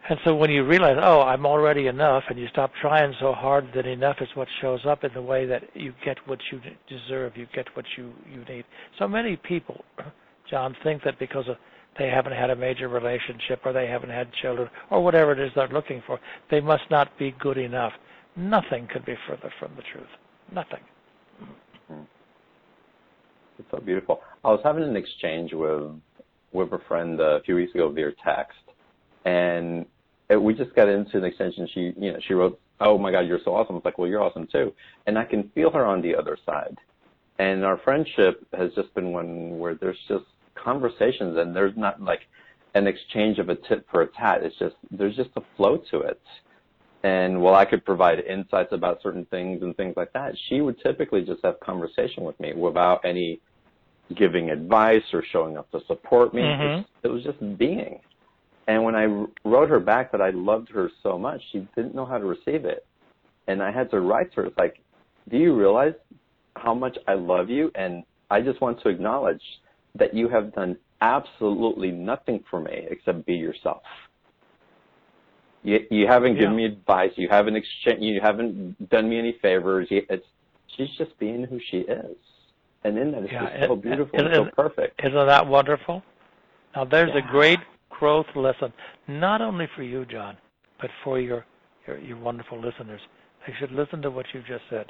And so when you realize, oh, I'm already enough, and you stop trying so hard that enough is what shows up in the way that you get what you deserve, you get what you, you need. So many people, John, think that because of, they haven't had a major relationship or they haven't had children or whatever it is they're looking for, they must not be good enough. Nothing could be further from the truth. Nothing. Mm-hmm. It's so beautiful. I was having an exchange with with a friend a few weeks ago via text, and it, we just got into an extension. She, you know, she wrote, "Oh my God, you're so awesome." I was like, "Well, you're awesome too," and I can feel her on the other side. And our friendship has just been one where there's just conversations, and there's not like an exchange of a tit for a tat. It's just there's just a flow to it. And while I could provide insights about certain things and things like that, she would typically just have conversation with me without any giving advice or showing up to support me. Mhm. It was just being. And when I wrote her back that I loved her so much, she didn't know how to receive it. And I had to write to her, it's like, do you realize how much I love you? And I just want to acknowledge that you have done absolutely nothing for me except be yourself. You, you haven't given me advice. You haven't exchange. You haven't done me any favors. It's she's just being who she is, and in that it's Yeah, just so beautiful it- and so perfect. Isn't that wonderful? Now, there's Yeah. a great growth lesson, not only for you, John, but for your, your, your wonderful listeners. They should listen to what you've just said.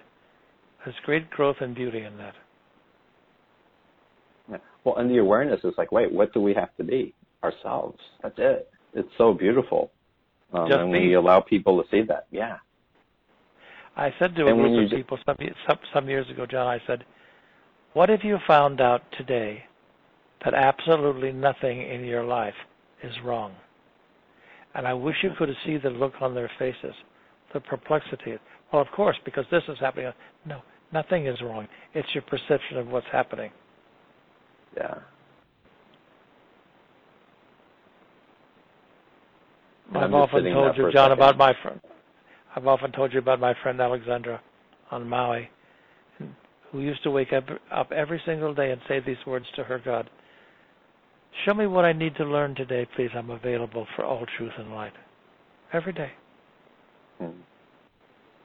There's great growth and beauty in that. Yeah. Well, and the awareness is like, wait, what do we have to be? Ourselves. That's it. It's so beautiful. Um, Just and be. we allow people to see that. Yeah. I said to a And group of people some, some some years ago, John. I said, "What if you found out today that absolutely nothing in your life is wrong?" And I wish you could see the look on their faces, the perplexity. Well, of course, because this is happening. No, nothing is wrong. It's your perception of what's happening. Yeah. And I've often told you, John, about my friend. I've often told you about my friend Alexandra on Maui, who used to wake up, up every single day and say these words to her God Show me what I need to learn today, please. I'm available for all truth and light. Every day. Hmm.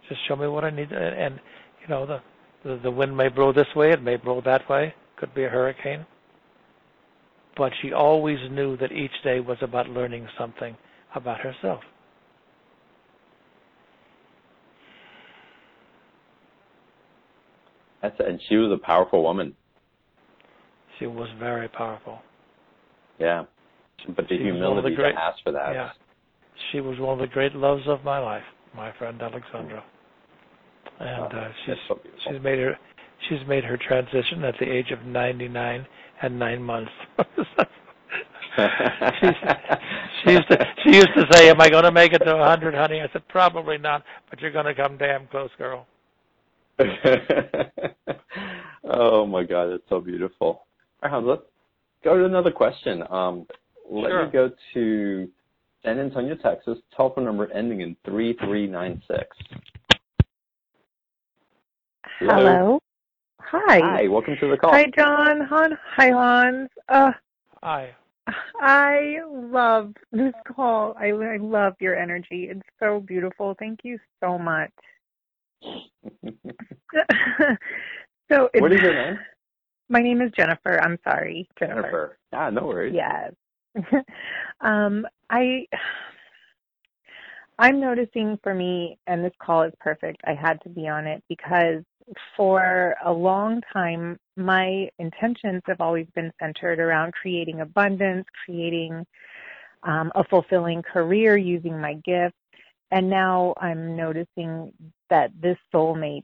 Just show me what I need. And, and you know, the, the, the wind may blow this way, it may blow that way, could be a hurricane. But she always knew that each day was about learning something about herself. That's and she was a powerful woman. She was very powerful. Yeah. But the She of the humility great- to ask for that. Yeah. She was one of the great loves of my life, my friend Alexandra. And Oh, uh, she's so she's made her she's made her transition at the age of 99 and 9 months. she, she used to she used to say, "Am I going to make it to a hundred, honey?" I said, "Probably not, but you're going to come damn close, girl." oh my God, that's so beautiful. All right, let's go to another question. Um, let Sure. me go to San Antonio, Texas, telephone number ending in 3396. Hello. Hi. Hi, welcome to the call. Hi, John. Han. Hi, Hans. Uh, Hi. I love this call. I, I love your energy. It's so beautiful. Thank you so much. so it's, what is your name? My name is Jennifer. I'm sorry, Jennifer. Jennifer. Ah, no worries. Yes. um, I I'm noticing for me, and this call is perfect. I had to be on it because for a long time, my intentions have always been centered around creating abundance, creating um, a fulfilling career, using my gifts. And now I'm noticing that this soulmate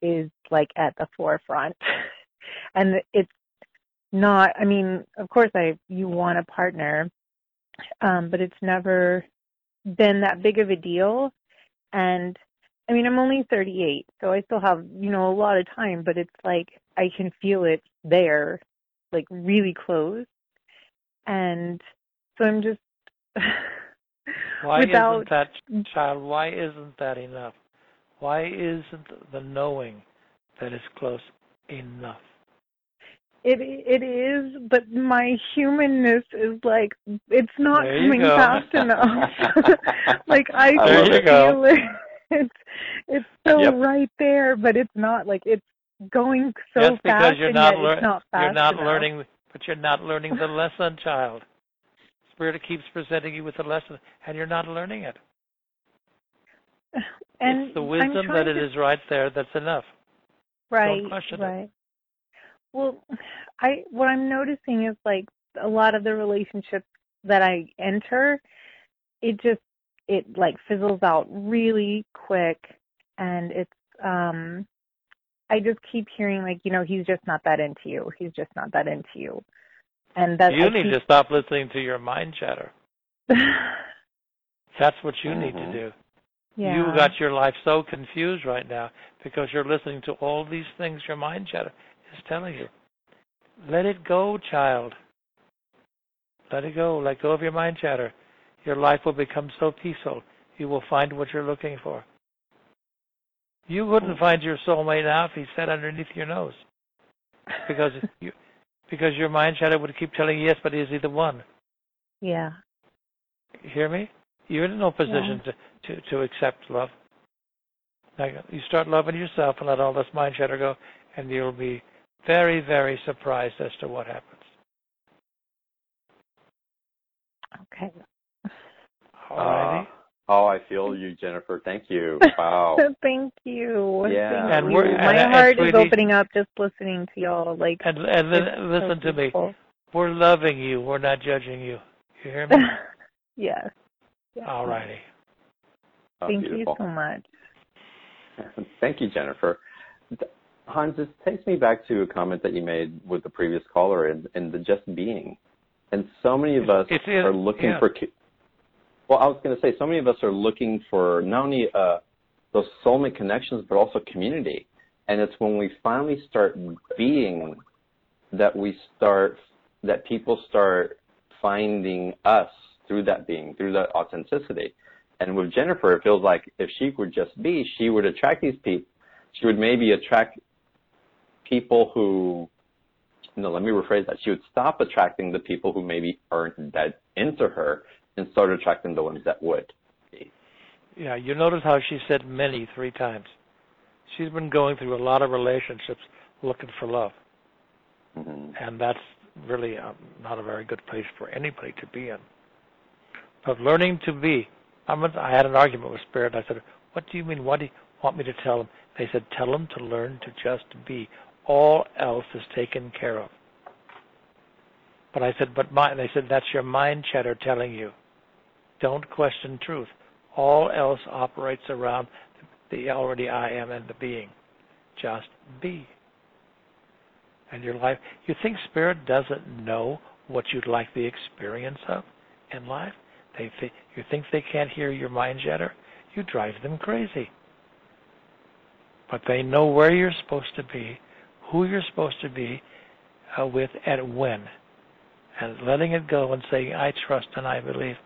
is like at the forefront. and it's not i mean of course i you want a partner um but it's never been that big of a deal and i mean i'm only 38 so i still have you know a lot of time but it's like i can feel it there like really close and so i'm just Why without isn't that child? Why isn't that enough? Why isn't the knowing that it's close enough? It it is, but my humanness is like it's not coming go. fast enough. like I There can you go. feel it. It's it's so Yep. right there, but it's not like it's going so That's because fast you're and not lear- not fast You're not enough. learning, but you're not learning the lesson, child. Spirit keeps presenting you with a lesson, and you're not learning it. And it's the wisdom that it to- is right there that's enough. right, question it. Right. Well, I what I'm noticing is like a lot of the relationships that I enter, it just it like fizzles out really quick, and it's um, I just keep hearing like you know he's just not that into you. He's just not that into you, and that you I need keep, to stop listening to your mind chatter. That's what you need to Mhm. do. yeah. You got your life so confused right now because you're listening to all these things your mind chatter is telling you. Let it go, child. Let it go. Let go of your mind chatter. Your life will become so peaceful. You will find what you're looking for. You wouldn't find your soulmate now if he sat underneath your nose because you, because your mind chatter would keep telling you yes, but is he the one? yeah. You hear me? You're in no position to, to, to accept love. Now you start loving yourself and let all this mind chatter go, and you'll be very, very surprised as to what happens. Okay. Alrighty. Ah, oh, I feel you, Jennifer. Thank you. Wow. Thank you. Yeah. Thank And you. we're- My and- and heart is opening up just listening to y'all. Like and and then it's so listen to me. We're loving you. We're not judging you. You hear me? yes. yes. Alrighty. Oh, Thank beautiful. you so much. Thank you, Jennifer. Hans, this takes me back to a comment that you made with the previous caller and, in the just being. And so many of us It's- it- are looking yeah. for. Well, I was going to say, so many of us are looking for not only uh, those soulmate connections, but also community. And it's when we finally start being that we start, that people start finding us through that being, through that authenticity. And with Jennifer, it feels like if she would just be, she would attract these people. She would maybe attract people who, no, let me rephrase that. She would stop attracting the people who maybe aren't that into her and start attracting the ones that would. Yeah, you notice how she said many three times. She's been going through a lot of relationships looking for love, hmm and that's really um, not a very good place for anybody to be in. But learning to be, I'm, I had an argument with Spirit. I said, "What do you mean? What do you want me to tell them?" They said, "Tell them to learn to just be. All else is taken care of." But I said, "But my," they said, "That's your mind chatter telling you. Don't question truth. All else operates around the already I am and the being. Just be. And your life, you think Spirit doesn't know what you'd like the experience of in life. They th- you think they can't hear your mind chatter? You drive them crazy. But they know where you're supposed to be, who you're supposed to be uh, with, and when. And letting it go and saying, I trust and I believe,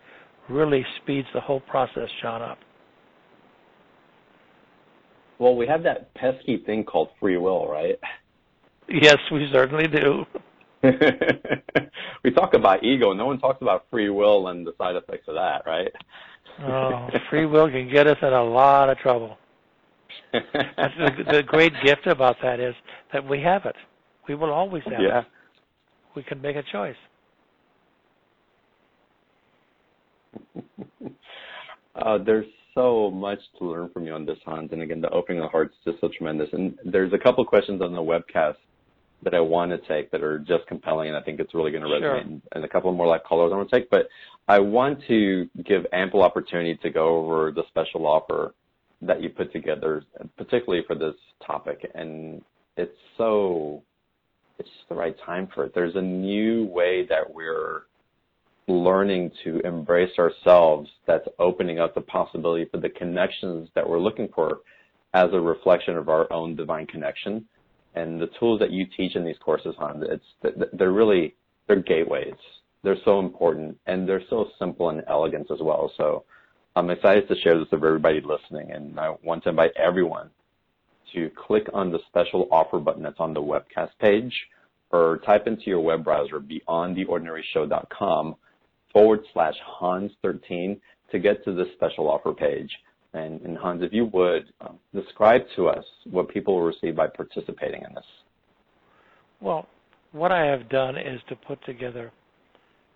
really speeds the whole process, John, up. Well, we have that pesky thing called free will, right? Yes, we certainly do. we talk about ego. No one talks about free will and the side effects of that, right? oh, free will can get us in a lot of trouble. The, the great gift about that is that we have it. We will always have yeah. it. We can make a choice. uh, there's so much to learn from you on this, Hans. And again, the opening of the heart is just so tremendous. And there's a couple questions on the webcast that I want to take that are just compelling, and I think it's really going to resonate. Sure. And, and a couple more live callers I want to take, but I want to give ample opportunity to go over the special offer that you put together, particularly for this topic. And it's so, it's the right time for it. There's a new way that we're learning to embrace ourselves that's opening up the possibility for the connections that we're looking for as a reflection of our own divine connection. And the tools that you teach in these courses, Hans, it's they're really they're gateways. They're so important and they're so simple and elegant as well. So I'm excited to share this with everybody listening, and I want to invite everyone to click on the special offer button that's on the webcast page or type into your web browser beyondtheordinaryshow.com forward slash Hans13 to get to this special offer page. And, and Hans, if you would, um, describe to us what people will receive by participating in this. Well, what I have done is to put together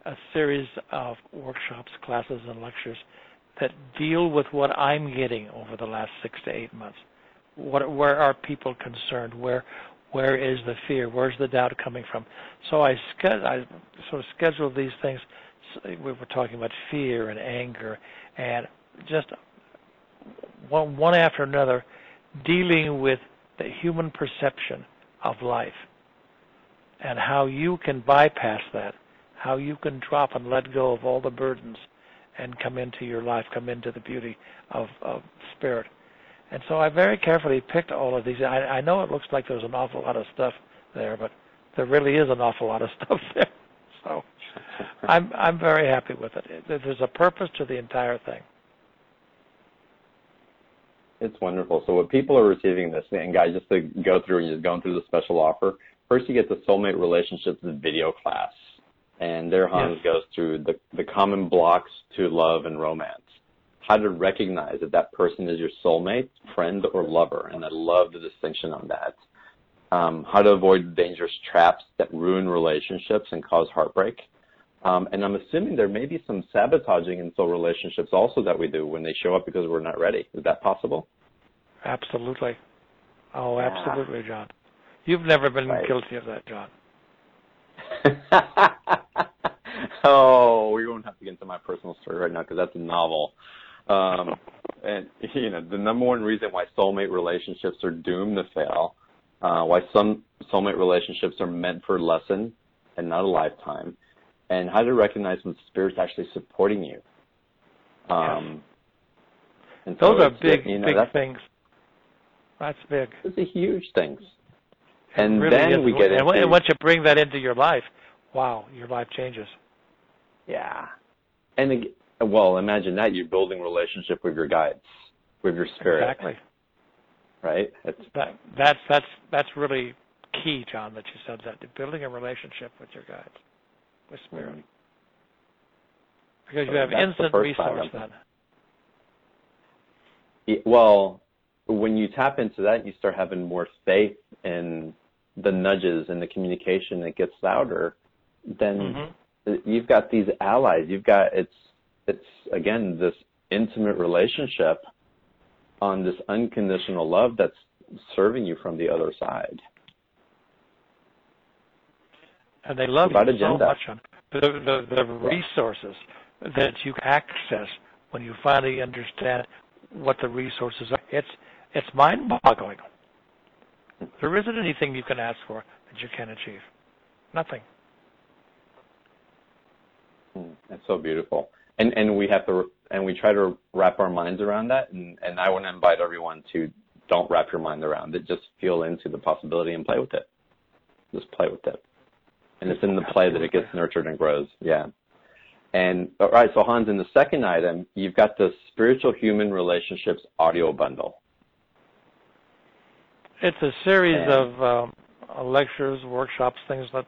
a series of workshops, classes, and lectures that deal with what I'm getting over the last six to eight months. What, where are people concerned? Where, where is the fear? Where's the doubt coming from? So I, I sort of schedule these things we were talking about fear and anger and just one, one after another dealing with the human perception of life and how you can bypass that, how you can drop and let go of all the burdens and come into your life, come into the beauty of, of spirit. And so I very carefully picked all of these. I, I know it looks like there's an awful lot of stuff there, but there really is an awful lot of stuff there. So I'm I'm very happy with it. There's a purpose to the entire thing. It's wonderful. So what people are receiving this, and guys, just to go through and just going through the special offer. First, you get the soulmate relationships video class, and there Hans yes. goes through the the common blocks to love and romance, how to recognize that that person is your soulmate, friend, or lover, and I love the distinction on that. Um, how to avoid dangerous traps that ruin relationships and cause heartbreak. Um, and I'm assuming there may be some sabotaging in soul relationships also that we do when they show up because we're not ready. Is that possible? Absolutely. Oh, Yeah. absolutely, John. You've never been Right. guilty of that, John. oh, we won't have to get into my personal story right now because that's a novel. Um, and you know, the number one reason why soulmate relationships are doomed to fail, uh, why some soulmate relationships are meant for a lesson and not a lifetime, and how to recognize when spirit's actually supporting you. Um, and so Those are big, you know, big that's, things. That's big. Those are huge things. And really then is. we get and, into- and once you bring that into your life, wow, your life changes. Yeah. And ag- well, imagine that you're building relationship with your guides, with your spirit, Exactly. right? It's That that's that's that's really key, John. That you said that building a relationship with your guides, with spirit, Mhm. because you have that's the instant resource item. then. y- well, when you tap into that, you start having more faith in the nudges and the communication that gets louder. Then Mhm. You've got these allies. You've got it's it's again this intimate relationship on this unconditional love that's serving you from the other side. and they love Without you agenda. so much. On the, the the resources that you access when you finally understand what the resources are. It's it's mind-boggling. There isn't anything you can ask for that you can't achieve. Nothing. So beautiful. And and we have to and we try to wrap our minds around that. And and I want to invite everyone to don't wrap your mind around it. Just feel into the possibility and play with it. Just play with it. And it's in the play that it gets nurtured and grows. Yeah. And all right, so Hans, in the second item, you've got the spiritual human relationships audio bundle. It's a series of um, lectures, workshops, things that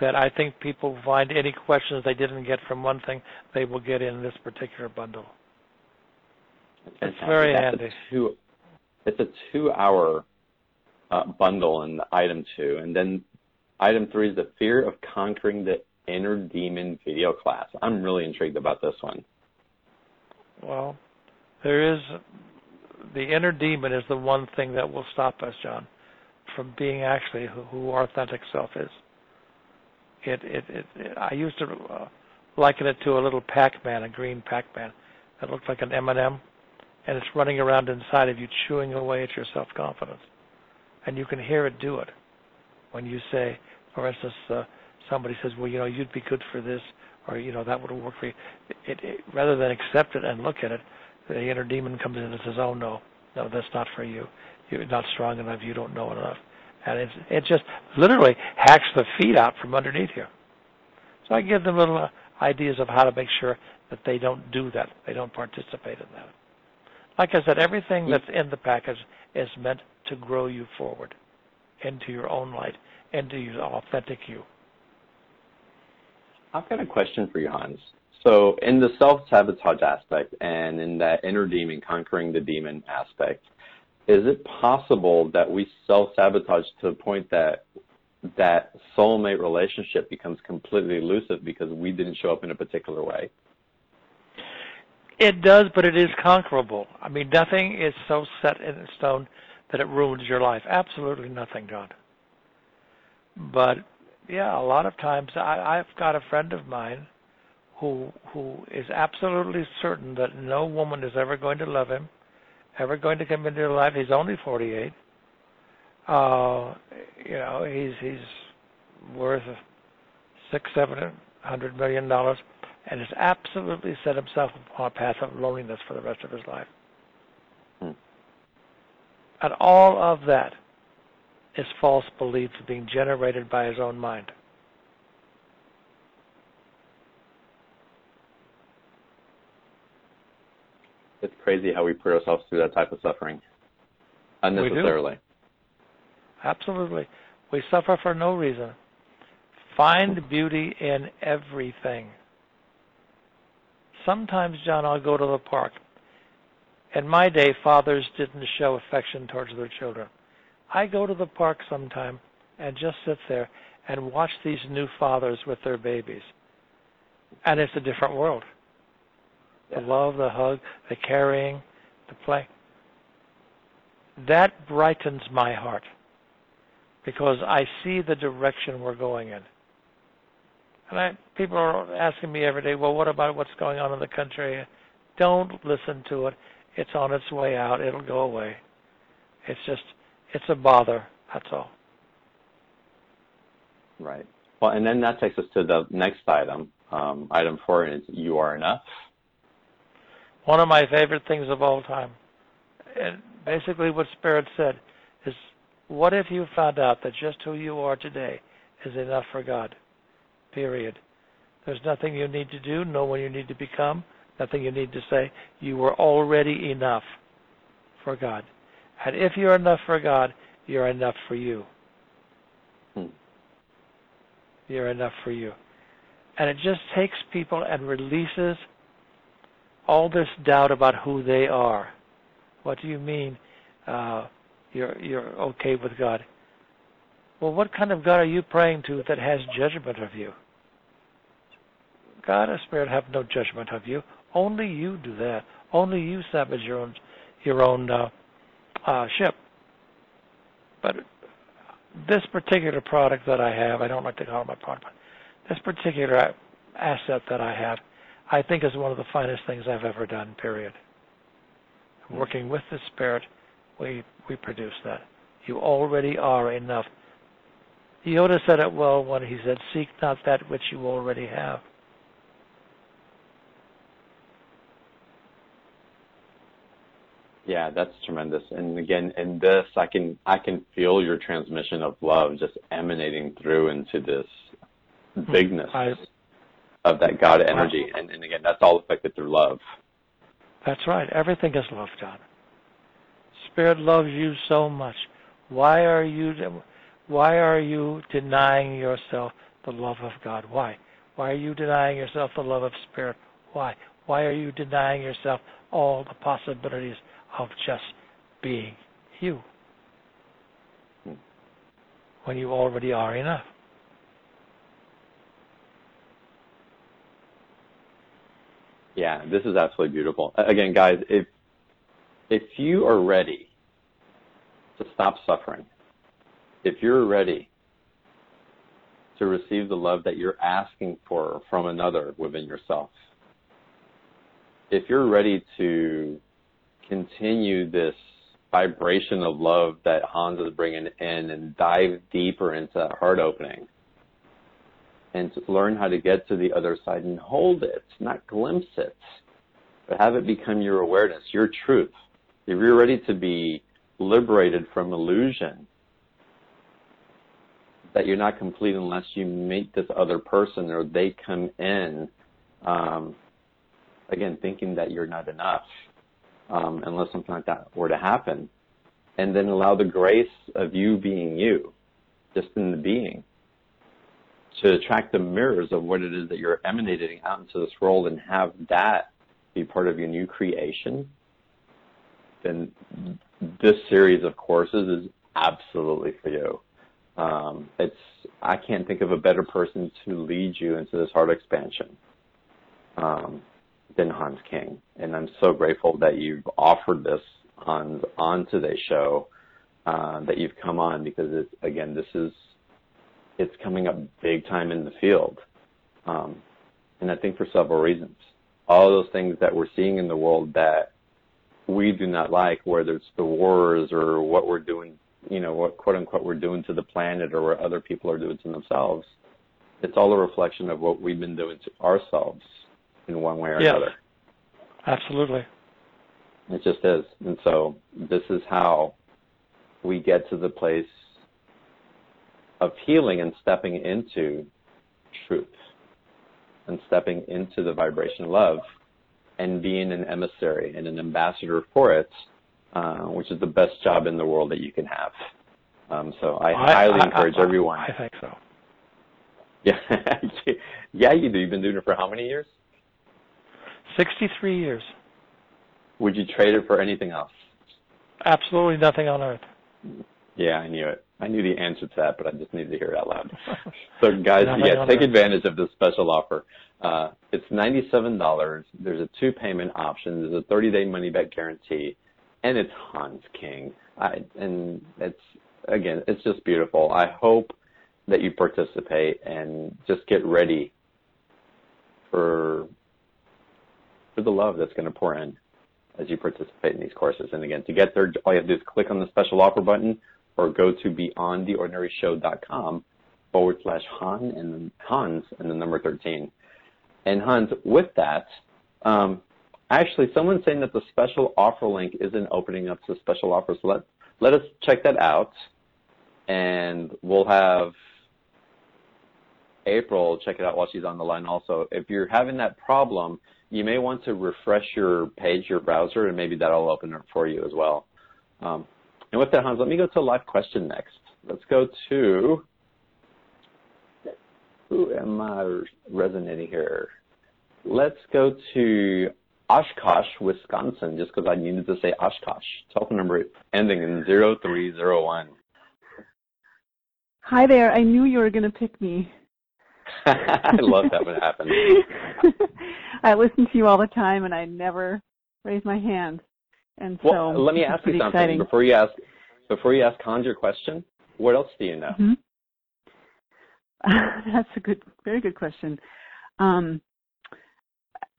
that I think people find any questions they didn't get from one thing, they will get in this particular bundle. It's very That's handy. A two, it's a two-hour uh, bundle in item two, and then item three is the fear of conquering the inner demon video class. I'm really intrigued about this one. Well, there is the inner demon is the one thing that will stop us, John, from being actually who, who our authentic self is. It, it, it, it I used to uh, liken it to a little Pac-Man, a green Pac-Man that looks like an M&M, and it's running around inside of you, chewing away at your self-confidence, and you can hear it do it when you say, for instance, uh, somebody says, "Well, you know, you'd be good for this," or you know, that would work for you. It, it, rather than accept it and look at it, the inner demon comes in and says, "Oh no, no, that's not for you. You're not strong enough. You don't know enough." And it's, it just literally hacks the feet out from underneath you. So I give them little uh, ideas of how to make sure that they don't do that. They don't participate in that. Like I said, everything that's in the package is meant to grow you forward into your own light, into your authentic you. I've got a question for you, Hans. So, in the self-sabotage aspect and in that inner demon, conquering the demon aspect, is it possible that we self-sabotage to the point that that soulmate relationship becomes completely elusive because we didn't show up in a particular way? It does, but it is conquerable. I mean, nothing is so set in stone that it ruins your life. Absolutely nothing, John. But yeah, a lot of times I, I've got a friend of mine who who is absolutely certain that no woman is ever going to love him, ever going to come into his life. He's only 48. Uh, you know, he's he's worth six, seven hundred million dollars, and has absolutely set himself upon a path of loneliness for the rest of his life. Hmm. And all of that is false beliefs being generated by his own mind. It's crazy how we put ourselves through that type of suffering unnecessarily. Absolutely. We suffer for no reason. Find beauty in everything. Sometimes, John, I'll go to the park. In my day, fathers didn't show affection towards their children. I go to the park sometime and just sit there and watch these new fathers with their babies. And it's a different world. The love, the hug, the carrying, the play. That brightens my heart because I see the direction we're going in. And I, people are asking me every day, well, what about what's going on in the country? Don't listen to it. It's on its way out. It'll go away. It's just, it's a bother. That's all. Right. Well, and then that takes us to the next item. Um, item four is you are enough. One of my favorite things of all time. And basically, what Spirit said is, what if you found out that just who you are today is enough for God? Period. There's nothing you need to do, no one you need to become, nothing you need to say. You are already enough for God. And if you're enough for God, you're enough for you. Hmm. You're enough for you. And it just takes people and releases all this doubt about who they are. What do you mean uh, you're you're okay with God? Well, what kind of God are you praying to that has judgment of you? God and Spirit have no judgment of you. Only you do that. Only you savage your own your own uh, uh, ship. But this particular product that I have, I don't like to call it my product, but this particular asset that I have, I think is one of the finest things I've ever done, period. Hmm. Working with the Spirit, we, we produce that. You already are enough. Yoda said it well when he said, Seek not that which you already have. Yeah, that's tremendous. And again, in this, I can I can feel your transmission of love just emanating through into this hmm. bigness. I, of that God energy. And, and again, that's all affected through love. that's right. Everything is love, John. Spirit loves you so much. Why are you why are you denying yourself the love of God? Why? Why are you denying yourself the love of Spirit? Why? Why are you denying yourself all the possibilities of just being you when you already are enough? Yeah, this is absolutely beautiful. Again, guys, if if you are ready to stop suffering, if you're ready to receive the love that you're asking for from another within yourself, if you're ready to continue this vibration of love that Hans is bringing in and dive deeper into heart opening and learn how to get to the other side and hold it, not glimpse it, but have it become your awareness, your truth. If you're ready to be liberated from illusion, that you're not complete unless you meet this other person or they come in, um, again, thinking that you're not enough, um, unless something like that were to happen. And then allow the grace of you being you, just in the being, to attract the mirrors of what it is that you're emanating out into this world and have that be part of your new creation, then this series of courses is absolutely for you. Um, it's I can't think of a better person to lead you into this heart expansion um, than Hans King, and I'm so grateful that you've offered this on on today's show, uh, that you've come on because it's again this is it's coming up big time in the field, um, and I think for several reasons. All those things that we're seeing in the world that we do not like, whether it's the wars or what we're doing you know, what quote unquote we're doing to the planet or what other people are doing to themselves. It's all a reflection of what we've been doing to ourselves in one way or yes. another. Absolutely. It just is. And so this is how we get to the place of healing and stepping into truth and stepping into the vibration of love and being an emissary and an ambassador for it uh, which is the best job in the world that you can have. Um, so I, I highly I, encourage I, everyone. I think so. Yeah, yeah, you do. You've been doing it for how many years? Sixty-three years. Would you trade it for anything else? Absolutely nothing on earth. Yeah, I knew it. I knew the answer to that, but I just needed to hear it out loud. so, guys, yeah, take advantage of this special offer. Uh, it's ninety-seven dollars. There's a two-payment option. There's a thirty-day money-back guarantee, and it's Hans King. I, and it's again, it's just beautiful. I hope that you participate and just get ready for for the love that's going to pour in as you participate in these courses. And again, to get there, all you have to do is click on the special offer button or go to beyondtheordinaryshow.com forward slash Han and Hans and the number 13. And Hans, with that, um, actually, someone's saying that the special offer link isn't opening up to special offers. So let, let us check that out. And we'll have April check it out while she's on the line also. If you're having that problem, you may want to refresh your page, your browser, and maybe that'll open it for you as well. Um, and with that, Hans, let me go to a live question next. Let's go to, who am I resonating here? Let's go to Oshkosh, Wisconsin, just because I needed to say Oshkosh. Telephone number ending in 0301. Hi there. I knew you were going to pick me. I love that when it happens. I listen to you all the time, and I never raise my hand. And so Well, let me ask you something exciting. before you ask before you ask Hans your question. What else do you know? Mhm. That's a good, very good question. Um,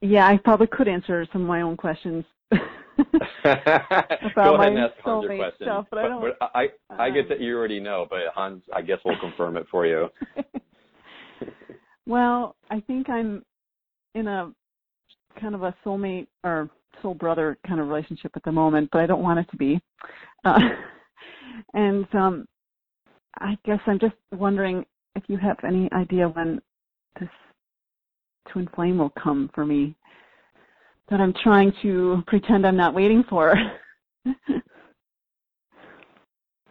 yeah, I probably could answer some of my own questions. Go my ahead and ask Hans your soulmate question. stuff, but I don't- but I, I get um, that you already know, but Hans, I guess we'll confirm it for you. well, I think I'm in a kind of a soulmate or soul brother kind of relationship at the moment, but I don't want it to be. Uh, and um, I guess I'm just wondering if you have any idea when this twin flame will come for me that I'm trying to pretend I'm not waiting for.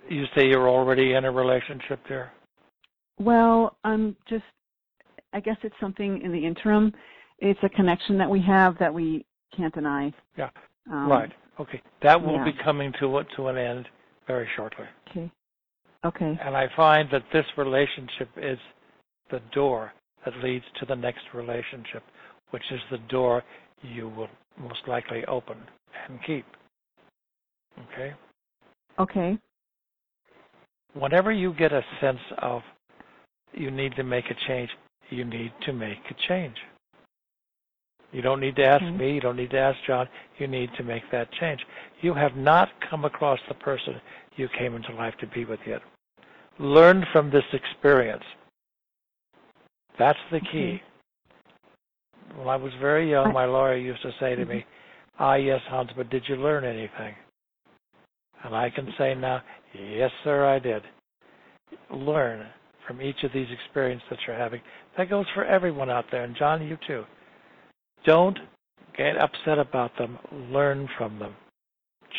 you say you're already in a relationship there? Well, I'm just, I guess it's something in the interim. It's a connection that we have that we can't deny. Yeah. Um, right. Okay. That will yeah. be coming to to an end very shortly. Okay. Okay. And I find that this relationship is the door that leads to the next relationship, which is the door you will most likely open and keep. Okay? Okay. Whenever you get a sense of you need to make a change, you need to make a change. You don't need to ask okay. me, you don't need to ask John, you need to make that change. You have not come across the person you came into life to be with yet. Learn from this experience. That's the key. When I was very young, my lawyer used to say to me, Ah, yes, Hans, but did you learn anything? And I can say now, yes, sir, I did. Learn from each of these experiences that you're having. That goes for everyone out there, and John, you too. Don't get upset about them. Learn from them.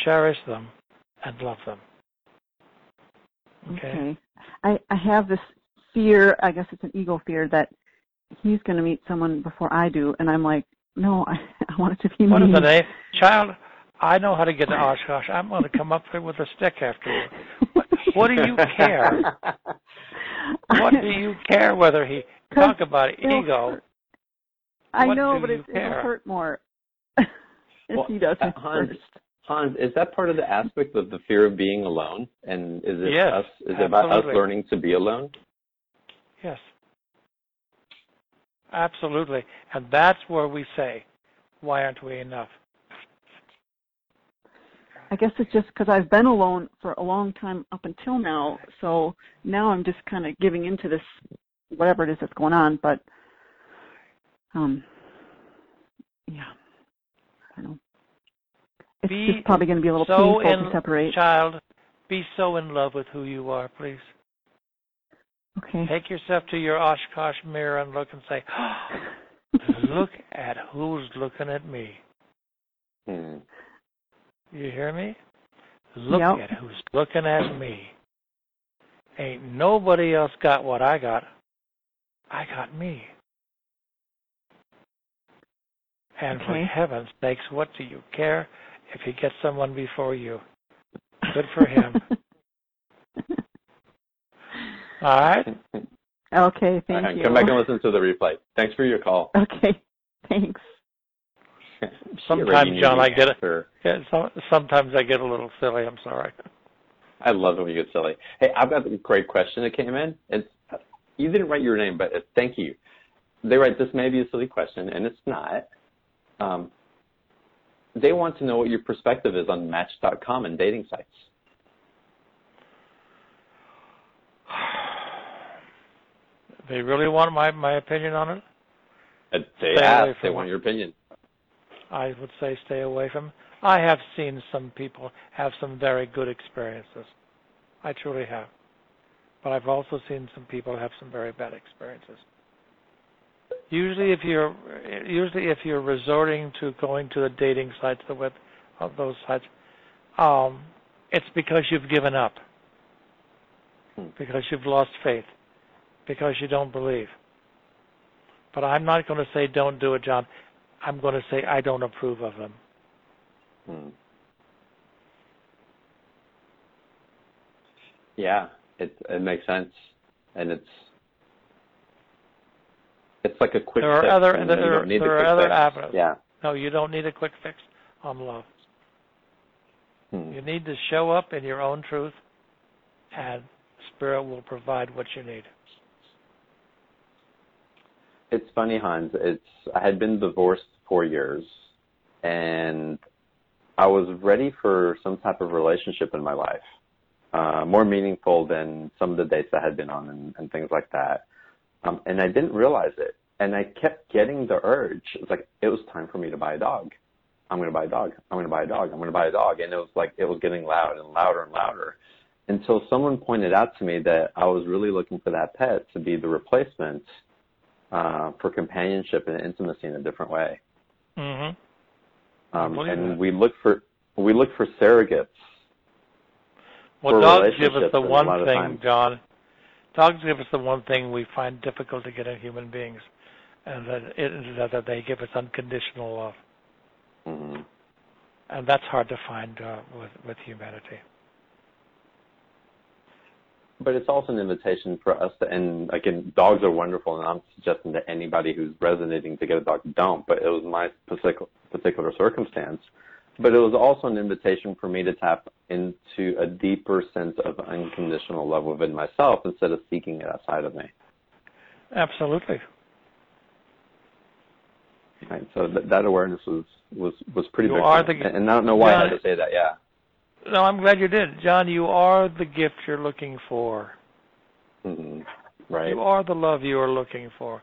Cherish them and love them. Okay. okay. I, I have this fear, I guess it's an ego fear, that he's going to meet someone before I do, and I'm like, no, I, I want it to be what me. What is the name? Child, I know how to get to Oshkosh. I'm going to come up with a stick after you. What, what do you care? what do you care whether he talk about ego? Hurt. I what know, but you it, it'll hurt more if Well, he doesn't it Hans, first. Hans, is that part of the aspect of the fear of being alone? And is it Yes, us? Is it about us learning to be alone? Yes. Absolutely. And that's where we say, why aren't we enough? I guess it's just because I've been alone for a long time up until now, so now I'm just kind of giving into this, whatever it is that's going on. But, um, yeah, I don't know. It's Be just probably going to be a little so painful in, to separate. Child, be so in love with who you are, please. Okay. Take yourself to your Oshkosh mirror and look and say, look at who's looking at me. Hmm. You hear me? Look Yep. at who's looking at me. Ain't nobody else got what I got. I got me. And for Okay. heaven's sakes, what do you care if he gets someone before you? Good for him. All right? okay. Thank right, you. Come back and listen to the replay. Thanks for your call. Okay. Thanks. Sometimes, John, I get it. it. Yeah, so, sometimes I get a little silly. I'm sorry. I love it when you get silly. Hey, I've got a great question that came in. It's you didn't write your name, but it's, thank you. They write this may be a silly question, and it's not. Um, they want to know what your perspective is on Match.com and dating sites. They really want my my opinion on it. Uh, They Stay ask. They want it. your opinion. I would say stay away from. I have seen some people have some very good experiences. I truly have. But I've also seen some people have some very bad experiences. Usually if you're usually if you're resorting to going to the dating sites, the web of those sites, um, it's because you've given up. Because you've lost faith. Because you don't believe. But I'm not going to say don't do it, John. I'm going to say I don't approve of them. Hmm. Yeah, it it makes sense, and it's it's like a quick. There are fix, other- there you are- don't need the there are other fix. avenues. Yeah. No, you don't need a quick fix on love. Hmm. You need to show up in your own truth, and Spirit will provide what you need. It's funny, Hans. It's I had been divorced four years, and I was ready for some type of relationship in my life, uh, more meaningful than some of the dates I had been on and, and things like that. Um, and I didn't realize it, and I kept getting the urge. It's like it was time for me to buy a dog. I'm going to buy a dog. I'm going to buy a dog. I'm going to buy a dog. And it was like, it was getting loud and louder and louder until someone pointed out to me that I was really looking for that pet to be the replacement uh, for companionship and intimacy in a different way. Mm-hmm. Um, and that. we look for we look for surrogates. Well, for dogs give us the one thing. John. Dogs give us the one thing we find difficult to get in human beings, and that it is that they give us unconditional love, Mhm. and that's hard to find uh, with with humanity. But it's also an invitation for us to, and again, dogs are wonderful, and I'm suggesting to anybody who's resonating to get a dog, don't. But it was my particular particular circumstance. But it was also an invitation for me to tap into a deeper sense of unconditional love within myself instead of seeking it outside of me. Absolutely. Right. So th- that awareness was was was pretty You big. are for me. the- and I don't know why I had to say that. Yeah. No, I'm glad you did, John. You are the gift you're looking for. hmm Right. You are the love you are looking for.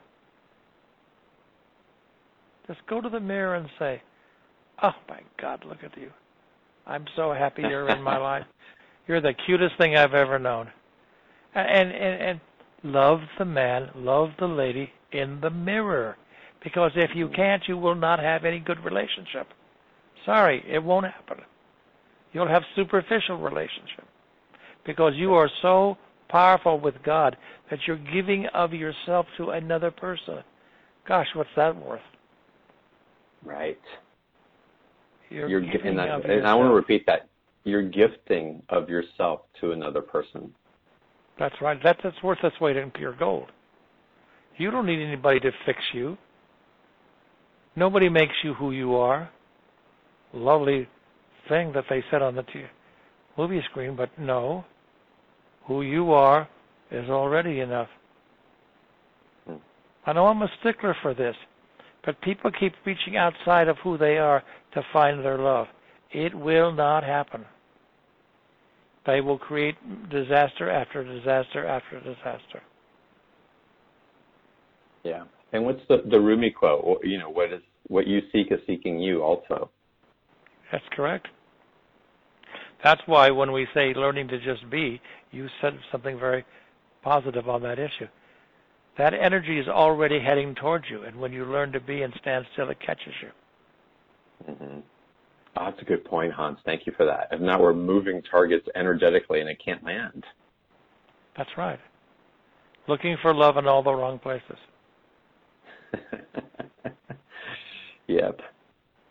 Just go to the mirror and say, "Oh my God, look at you! I'm so happy you're in my life. You're the cutest thing I've ever known." And and and love the man, love the lady in the mirror, because if you mm-hmm. can't, you will not have any good relationship. Sorry, it won't happen. You'll have superficial relationship because you are so powerful with God that you're giving of yourself to another person. Gosh, what's that worth? Right. You're, You're, giving and, I, and I want to repeat that. You're gifting of yourself to another person. That's right. That's that's worth its weight in pure gold. You don't need anybody to fix you. Nobody makes you who you are. Lovely thing that they said on the t- movie screen, but no. Who you are is already enough. Hmm. I know I'm a stickler for this, but people keep reaching outside of who they are to find their love. It will not happen. They will create disaster after disaster after disaster. Yeah. And what's the the Rumi quote? You know, what is what you seek is seeking you also. That's correct. That's why when we say learning to just be, you said something very positive on that issue. That energy is already heading towards you, and when you learn to be and stand still, it catches you. Hmm Oh, that's a good point, Hans. Thank you for that. If not, we're moving targets energetically and it can't land. That's right. Looking for love in all the wrong places. yep.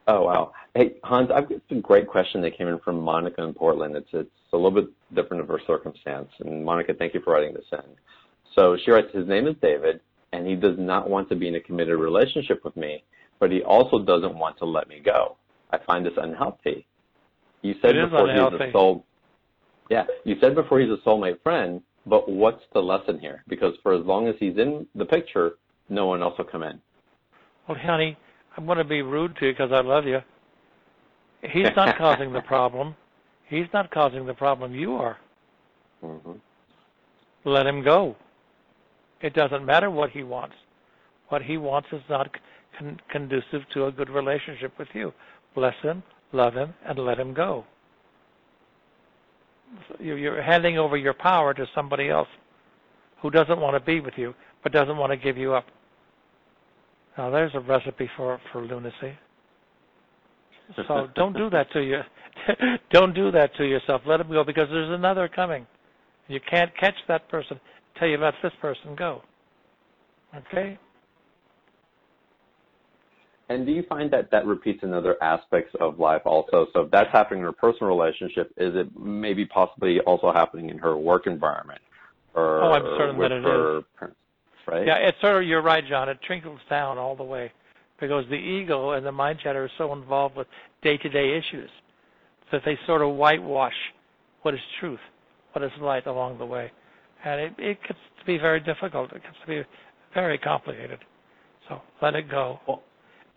Oh wow. Hey Hans, I've got a great question that came in from Monica in Portland. It's it's a little bit different of her circumstance. And Monica, thank you for writing this in. So she writes, his name is David, and he does not want to be in a committed relationship with me, but he also doesn't want to let me go. I find this unhealthy. You said It before he's a soul. Yeah, you said before he's a soulmate friend, but what's the lesson here? Because for as long as he's in the picture, no one else will come in. Well, honey, I'm going to be rude to you because I love you. He's not causing the problem. He's not causing the problem. You are. hmm Let him go. It doesn't matter what he wants. What he wants is not con- conducive to a good relationship with you. Bless him, love him, and let him go. So you- You're handing over your power to somebody else who doesn't want to be with you, but doesn't want to give you up. Now, there's a recipe for, for lunacy. So don't do that to you. don't do that to yourself. Let him go because there's another coming. You can't catch that person until you let this person go. Okay? And do you find that that repeats in other aspects of life also? So if that's happening in her personal relationship, is it maybe possibly also happening in her work environment? Or Oh, I'm certain with that it her parents, right? Yeah, it's sort of, you're right, John. It trickles down all the way because the ego and the mind chatter are so involved with day to day issues that they sort of whitewash what is truth, what is light along the way. And it, it gets to be very difficult. It gets to be very complicated. So let it go. Well-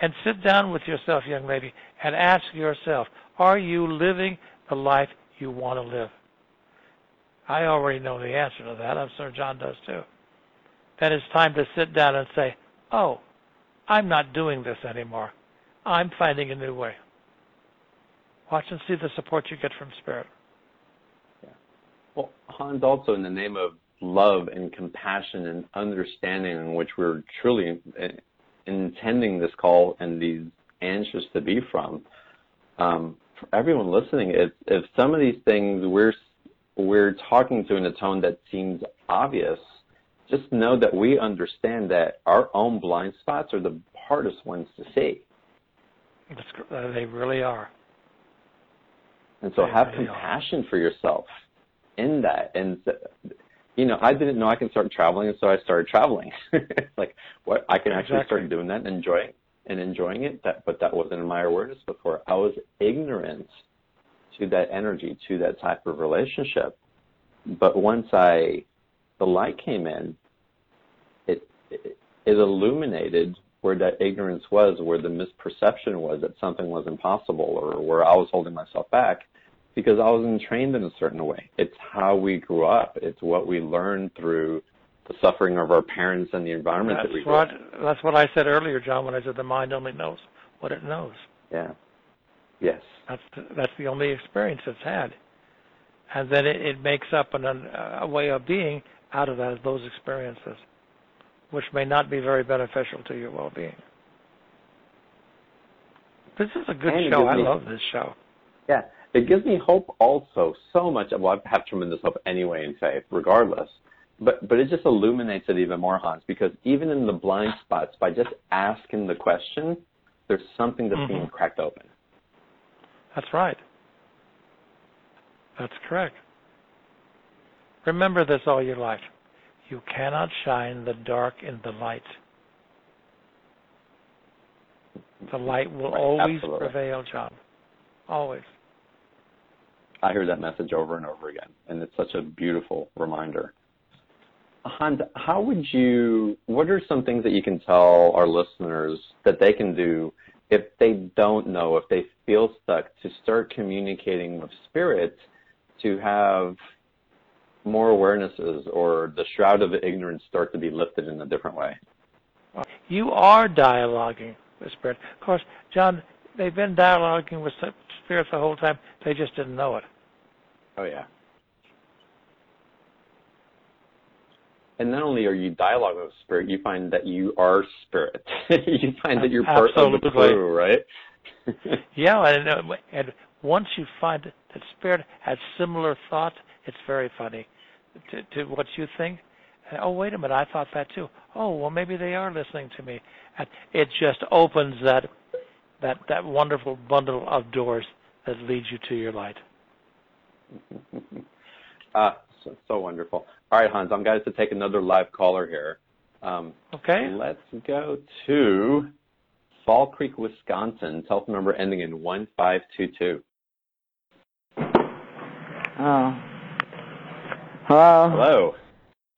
and sit down with yourself, young lady, and ask yourself, are you living the life you want to live? I already know the answer to that. I'm sure John does too. Then it's time to sit down and say, oh, I'm not doing this anymore. I'm finding a new way. Watch and see the support you get from spirit. Yeah. Well, Hans, also in the name of love and compassion and understanding in which we're truly uh, intending this call and these answers to be from, um, for everyone listening, if, if some of these things we're we're talking to in a tone that seems obvious, just know that we understand that our own blind spots are the hardest ones to see. Uh, they really are. And so they have really compassion are. for yourself in that. And, you know, I didn't know I can start traveling, and so I started traveling. like, what I can actually exactly. start doing that and enjoying and enjoying it, that, but that wasn't in my awareness before. I was ignorant to that energy, to that type of relationship. But once I, the light came in, it, it, it illuminated where that ignorance was, where the misperception was that something was impossible or where I was holding myself back because I wasn't trained in a certain way. It's how we grew up. It's what we learned through the suffering of our parents and the environment that's that we grew what, up. That's what I said earlier, John, when I said the mind only knows what it knows. Yeah. Yes. That's the, that's the only experience it's had, and then it, it makes up an, a way of being out of that, those experiences, which may not be very beneficial to your well-being. This is a good and show. I love this show. Yeah, it gives me hope also so much. Well, I have tremendous hope anyway in faith, regardless. But but it just illuminates it even more, Hans, because even in the blind spots, by just asking the question, there's something that's mm-hmm. being cracked open. That's right. That's correct. Remember this all your life. You cannot shine the dark in the light. The light will right, always absolutely. prevail, John. Always. I hear that message over and over again, and it's such a beautiful reminder. Hans, how would you, what are some things that you can tell our listeners that they can do if they don't know, if they feel stuck, to start communicating with spirit to have more awarenesses or the shroud of ignorance start to be lifted in a different way? You are dialoguing with spirit. Of course, John, they've been dialoguing with spirit the whole time. They just didn't know it. Oh, yeah. and not only are you dialoguing with spirit, you find that you are spirit. you find that you're part of the crew, right? yeah, and, uh, and once you find that spirit has similar thoughts, it's very funny to, to what you think. Oh, wait a minute, I thought that too. Oh, well, maybe they are listening to me. And it just opens that that that wonderful bundle of doors that leads you to your light. uh, so, so wonderful. All right, Hans, I'm going to take another live caller here. Um, okay. Let's go to Fall Creek, Wisconsin. Telephone number ending in 1522. Oh. Hello. Hello.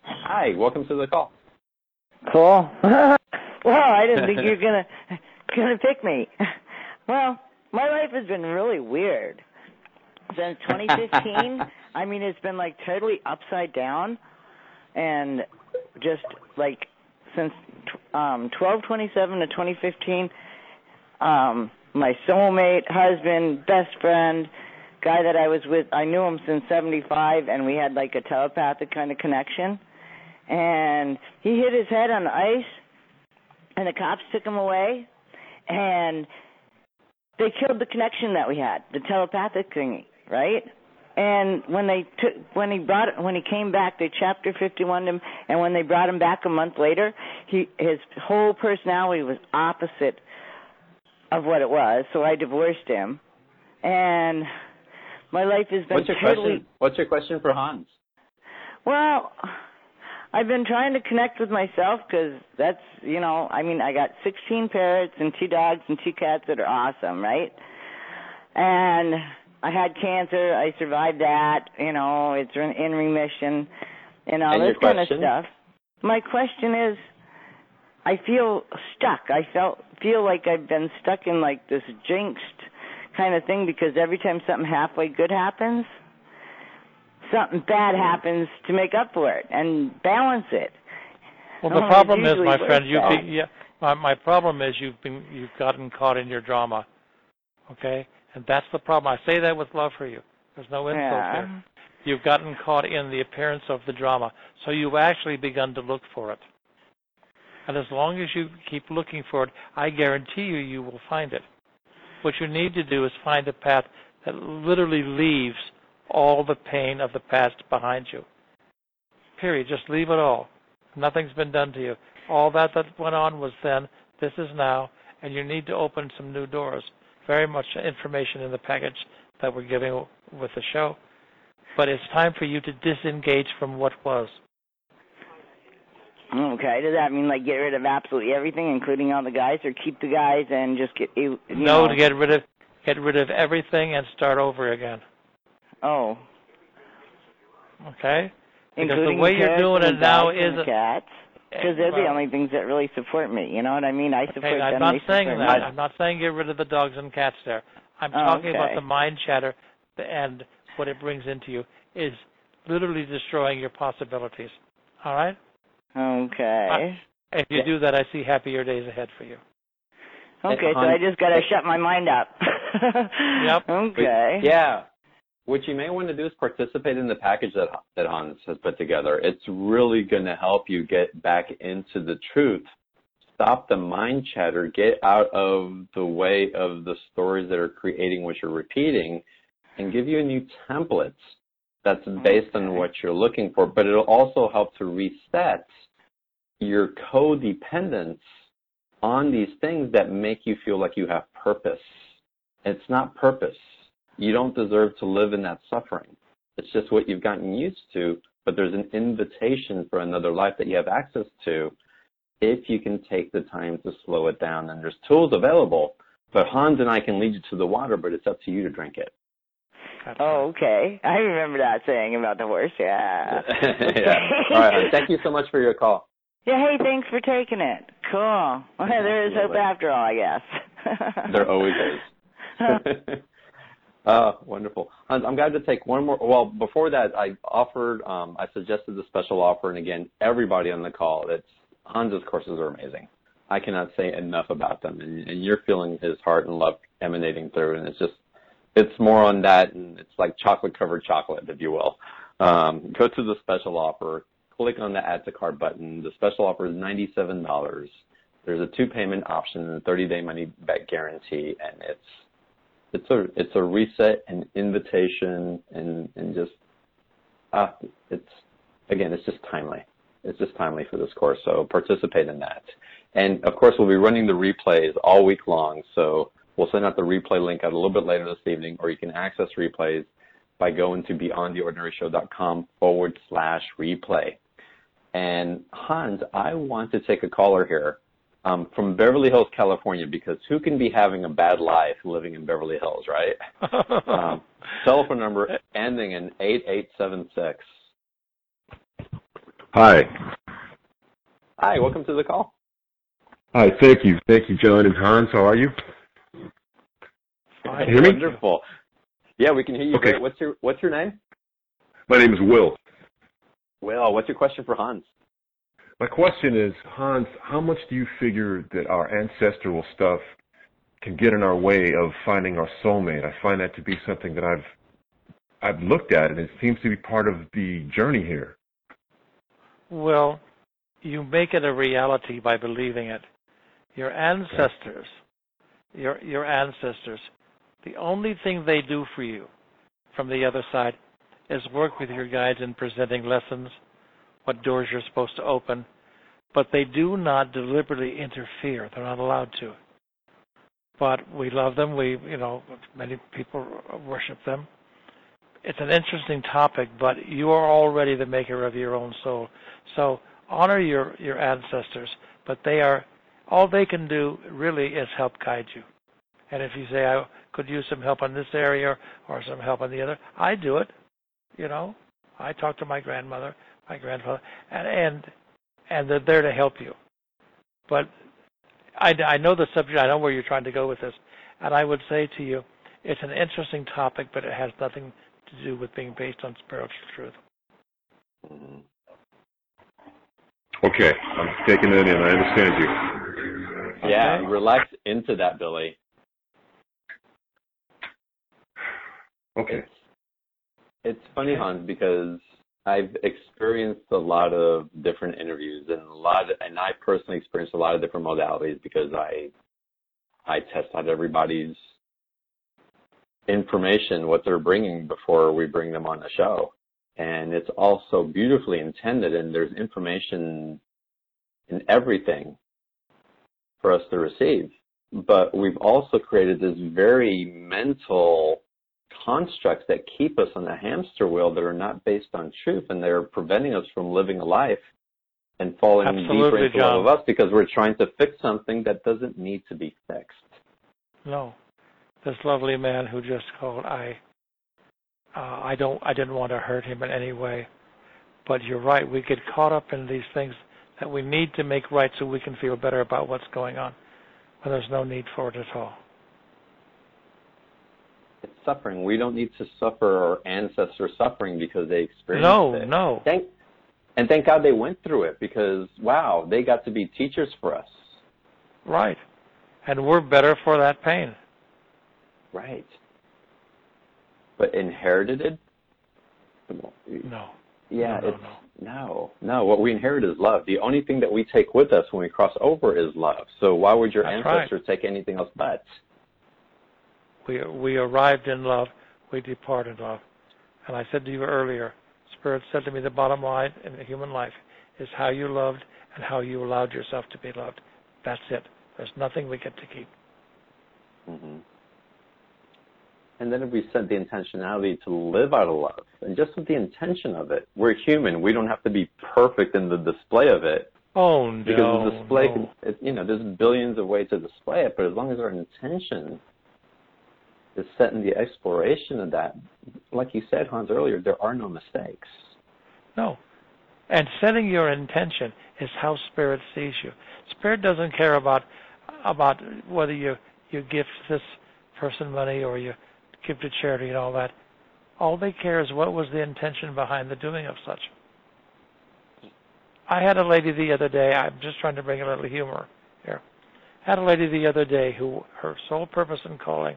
Hi, welcome to the call. Cool. well, I didn't think you were gonna gonna pick me. Well, my life has been really weird since 2015. I mean, it's been like totally upside down, and just like since um 1227 to 2015, um, my soulmate, husband, best friend, guy that I was with, I knew him since 75, and we had like a telepathic kind of connection. And he hit his head on the ice, and the cops took him away, and they killed the connection that we had, the telepathic thingy, right? And when they took, when he brought, when he came back, they chapter 51 him, and when they brought him back a month later, he his whole personality was opposite of what it was. So I divorced him, and my life has been What's your totally. question? What's your question for Hans? Well, I've been trying to connect with myself because that's, you know, I mean, I got 16 parrots and two dogs and two cats that are awesome, right? And I had cancer. I survived that. You know, it's in remission and all and this kind of stuff. My question is, I feel stuck. I felt feel like I've been stuck in like this jinxed kind of thing because every time something halfway good happens, something bad happens to make up for it and balance it. Well, the problem is, my friend, you works yeah, my, my problem is you've been you've gotten caught in your drama, okay? And that's the problem. I say that with love for you. There's no insult yeah. there. You've gotten caught in the appearance of the drama. So you've actually begun to look for it. And as long as you keep looking for it, I guarantee you, you will find it. What you need to do is find a path that literally leaves all the pain of the past behind you. Period. Just leave it all. Nothing's been done to you. All that that went on was then. This is now, and you need to open some new doors. Very much information in the package that we're giving with the show. But it's time for you to disengage from what was. Okay. Does that mean like get rid of absolutely everything, including all the guys, or keep the guys and just get you no know? to get rid of get rid of everything and start over again. Oh. Okay. Because Including the way you're doing it now is cats. Because they're the only things that really support me. You know what I mean? I support Okay, I'm them. not they saying that. me. I'm not saying get rid of the dogs and cats there. I'm Oh, talking about the mind chatter and what it brings into you is literally destroying your possibilities. All right? Okay. If you do that, I see happier days ahead for you. Okay, so I just gotta shut my mind up. Yep. Okay. Yeah. What you may want to do is participate in the package that that Hans has put together. It's really going to help you get back into the truth. Stop the mind chatter. Get out of the way of the stories that are creating what you're repeating, and give you a new template that's based on what you're looking for. But it'll also help to reset your codependence on these things that make you feel like you have purpose. It's not purpose. You don't deserve to live in that suffering. It's just what you've gotten used to, but there's an invitation for another life that you have access to if you can take the time to slow it down. And there's tools available, but Hans and I can lead you to the water, but it's up to you to drink it. That's Oh, okay. I remember that saying about the horse. Yeah. yeah. All right, Thank you so much for your call. Yeah. Hey, thanks for taking it. Cool. Well, there is hope after all, I guess. There always is. Uh, wonderful. Hans, I'm glad to take one more. Well, before that, I offered, um, I suggested the special offer, and again, everybody on the call, it's Hans's courses are amazing. I cannot say enough about them, and, and you're feeling his heart and love emanating through, and it's just, it's more on that, and it's like chocolate covered chocolate, if you will. Um, go to the special offer, click on the add to cart button. The special offer is $97. There's a two payment option and a 30 day money back guarantee, and it's it's a it's a reset and invitation and and just uh it's again it's just timely. It's just timely for this course so participate in that. And of course we'll be running the replays all week long so we'll send out the replay link out a little bit later this evening or you can access replays by going to beyondtheordinaryshow.com forward slash replay. And Hans I want to take a caller here um, from Beverly Hills, California, because who can be having a bad life living in Beverly Hills, right? um, telephone number ending in 8876. Hi. Hi, welcome to the call. Hi, thank you. Thank you, John and Hans. How are you? Hi, Hear me? Wonderful. Yeah, we can hear you Okay. great. What's your What's your name? My name is Will. Will, what's your question for Hans? My question is, Hans, how much do you figure that our ancestral stuff can get in our way of finding our soulmate? I find that to be something that I've I've looked at, and it seems to be part of the journey here. Well, you make it a reality by believing it. Your ancestors, your your ancestors, the only thing they do for you from the other side is work with your guides in presenting lessons, what doors you're supposed to open, but they do not deliberately interfere. They're not allowed to. But we love them. We, you know, many people worship them. It's an interesting topic, but you are already the maker of your own soul. So honor your your ancestors, but they are all they can do really is help guide you. And if you say I could use some help on this area or some help on the other, I do it. You know, I talk to my grandmother, my grandfather, and and and they're there to help you. But I, I know the subject. I know where you're trying to go with this, and I would say to you, it's an interesting topic, but it has nothing to do with being based on spiritual truth. Mm-hmm. Okay, I'm taking that in. I understand you. Yeah, Okay. relax into that, Billy. Okay. It's, it's funny, Hans, because I've experienced a lot of different interviews and a lot, of, and I personally experienced a lot of different modalities because I, I test out everybody's information, what they're bringing before we bring them on the show, and it's all so beautifully intended, and there's information in everything for us to receive. But we've also created this very mental constructs that keep us on the hamster wheel that are not based on truth and they're preventing us from living a life and falling Absolutely, deeper into John. love of us because we're trying to fix something that doesn't need to be fixed. No, this lovely man who just called, I, uh, I don't, I didn't want to hurt him in any way, but you're right. We get caught up in these things that we need to make right so we can feel better about what's going on, when there's no need for it at all. It's suffering. We don't need to suffer our ancestors suffering because they experienced No, it. no. Thank, and thank God they went through it because wow, they got to be teachers for us. Right. And we're better for that pain. Right. But inherited it? No. Yeah, No, no, it's no, no. What we inherit is love. The only thing that we take with us when we cross over is love. So why would your That's right. ancestors take anything else but? We we arrived in love, we depart in love. And I said to you earlier, Spirit said to me the bottom line in the human life is how you loved and how you allowed yourself to be loved. That's it. There's nothing we get to keep. hmm And then if we set the intentionality to live out of love, and just with the intention of it, we're human. We don't have to be perfect in the display of it Oh no. because the display, no. it, you know, there's billions of ways to display it. But as long as our intention is set in the exploration of that, like you said, Hans earlier, there are no mistakes. No. And setting your intention is how spirit sees you. Spirit doesn't care about about whether you you gift this person money or you give to charity and all that. All they care is what was the intention behind the doing of such. I had a lady the other day. I'm just trying to bring a little humor here. Had a lady the other day who her sole purpose in calling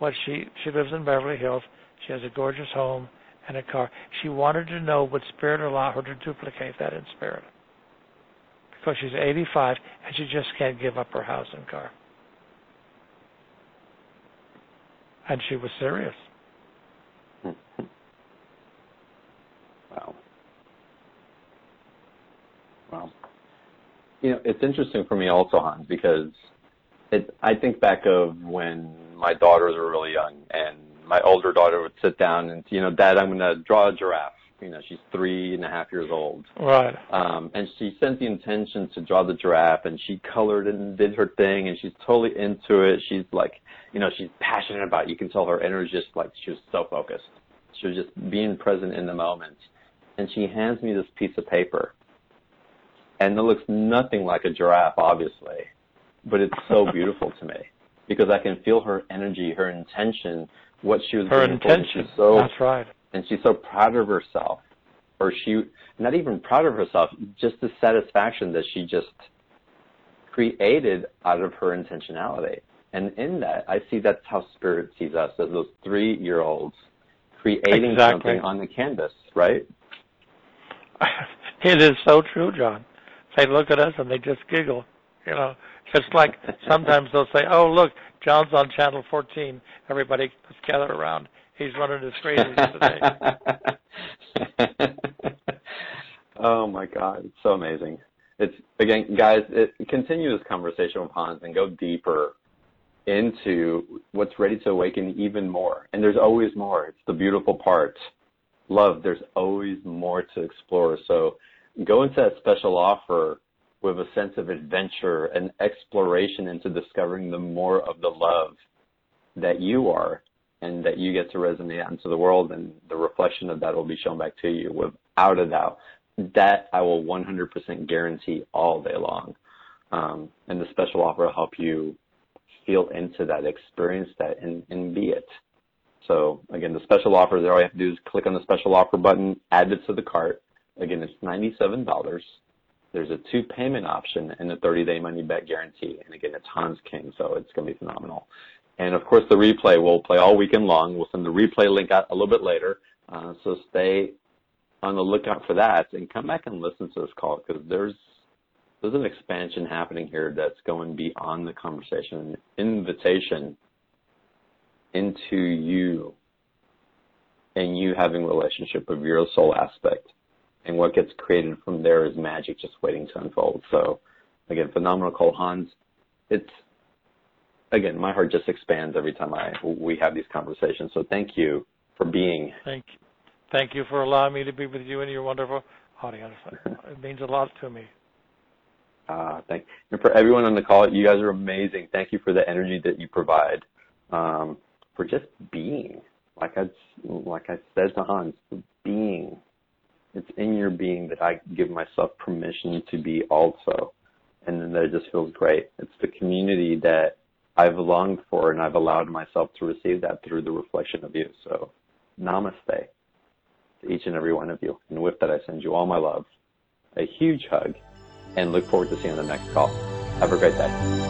was she she lives in Beverly Hills. She has a gorgeous home and a car. She wanted to know would Spirit allow her to duplicate that in Spirit. Because she's 85 and she just can't give up her house and car. And she was serious. Wow. Wow. You know, it's interesting for me also, Hans, because it, I think back of when my daughters were really young, and my older daughter would sit down and, you know, Dad, I'm going to draw a giraffe. You know, she's three and a half years old. Right. Um, and she sent the intention to draw the giraffe, and she colored and did her thing, and she's totally into it. She's like, you know, she's passionate about. It. You can tell her energy just like she was so focused. She was just being present in the moment. And she hands me this piece of paper, and it looks nothing like a giraffe, obviously, but it's so beautiful to me because I can feel her energy, her intention, what she was doing. Her intention. So That's right. and she's so proud of herself or she not even proud of herself just the satisfaction that she just created out of her intentionality and in that i see that's how spirit sees us as those three year olds creating Exactly. something on the canvas right it is so true, John. They look at us and they just giggle. You know, just like sometimes they'll say, "Oh, look, John's on channel 14. Everybody, let's gather around. He's running his crazy today." oh my god it's so amazing it's again guys it, continue this conversation with hans and go deeper into what's ready to awaken even more and there's always more it's the beautiful part love there's always more to explore so go into that special offer with a sense of adventure and exploration into discovering the more of the love that you are and that you get to resonate out into the world and the reflection of that will be shown back to you without a doubt. That I will 100% guarantee all day long. Um, and the special offer will help you feel into that, experience that, and, and be it. So again, the special offer there, all you have to do is click on the special offer button, add it to the cart. Again, it's $97. There's a two payment option and a 30 day money back guarantee. And again, it's Hans King, so it's going to be phenomenal. And of course, the replay will play all weekend long. We'll send the replay link out a little bit later. Uh, so stay on the lookout for that and come back and listen to this call because there's there's an expansion happening here that's going beyond the conversation, an invitation into you and you having relationship of your soul aspect. And what gets created from there is magic just waiting to unfold. So again, phenomenal call, Hans. It's again, my heart just expands every time I we have these conversations. So thank you for being. Thank you. Thank you for allowing me to be with you and your wonderful audience. it means a lot to me. Uh, thank and for everyone on the call. You guys are amazing. Thank you for the energy that you provide, um, for just being. Like I like I said to Hans, being. It's in your being that I give myself permission to be also, and then that it just feels great. It's the community that I've longed for, and I've allowed myself to receive that through the reflection of you. So, namaste to each and every one of you. And with that, I send you all my love, a huge hug, and look forward to seeing you on the next call. Have a great day.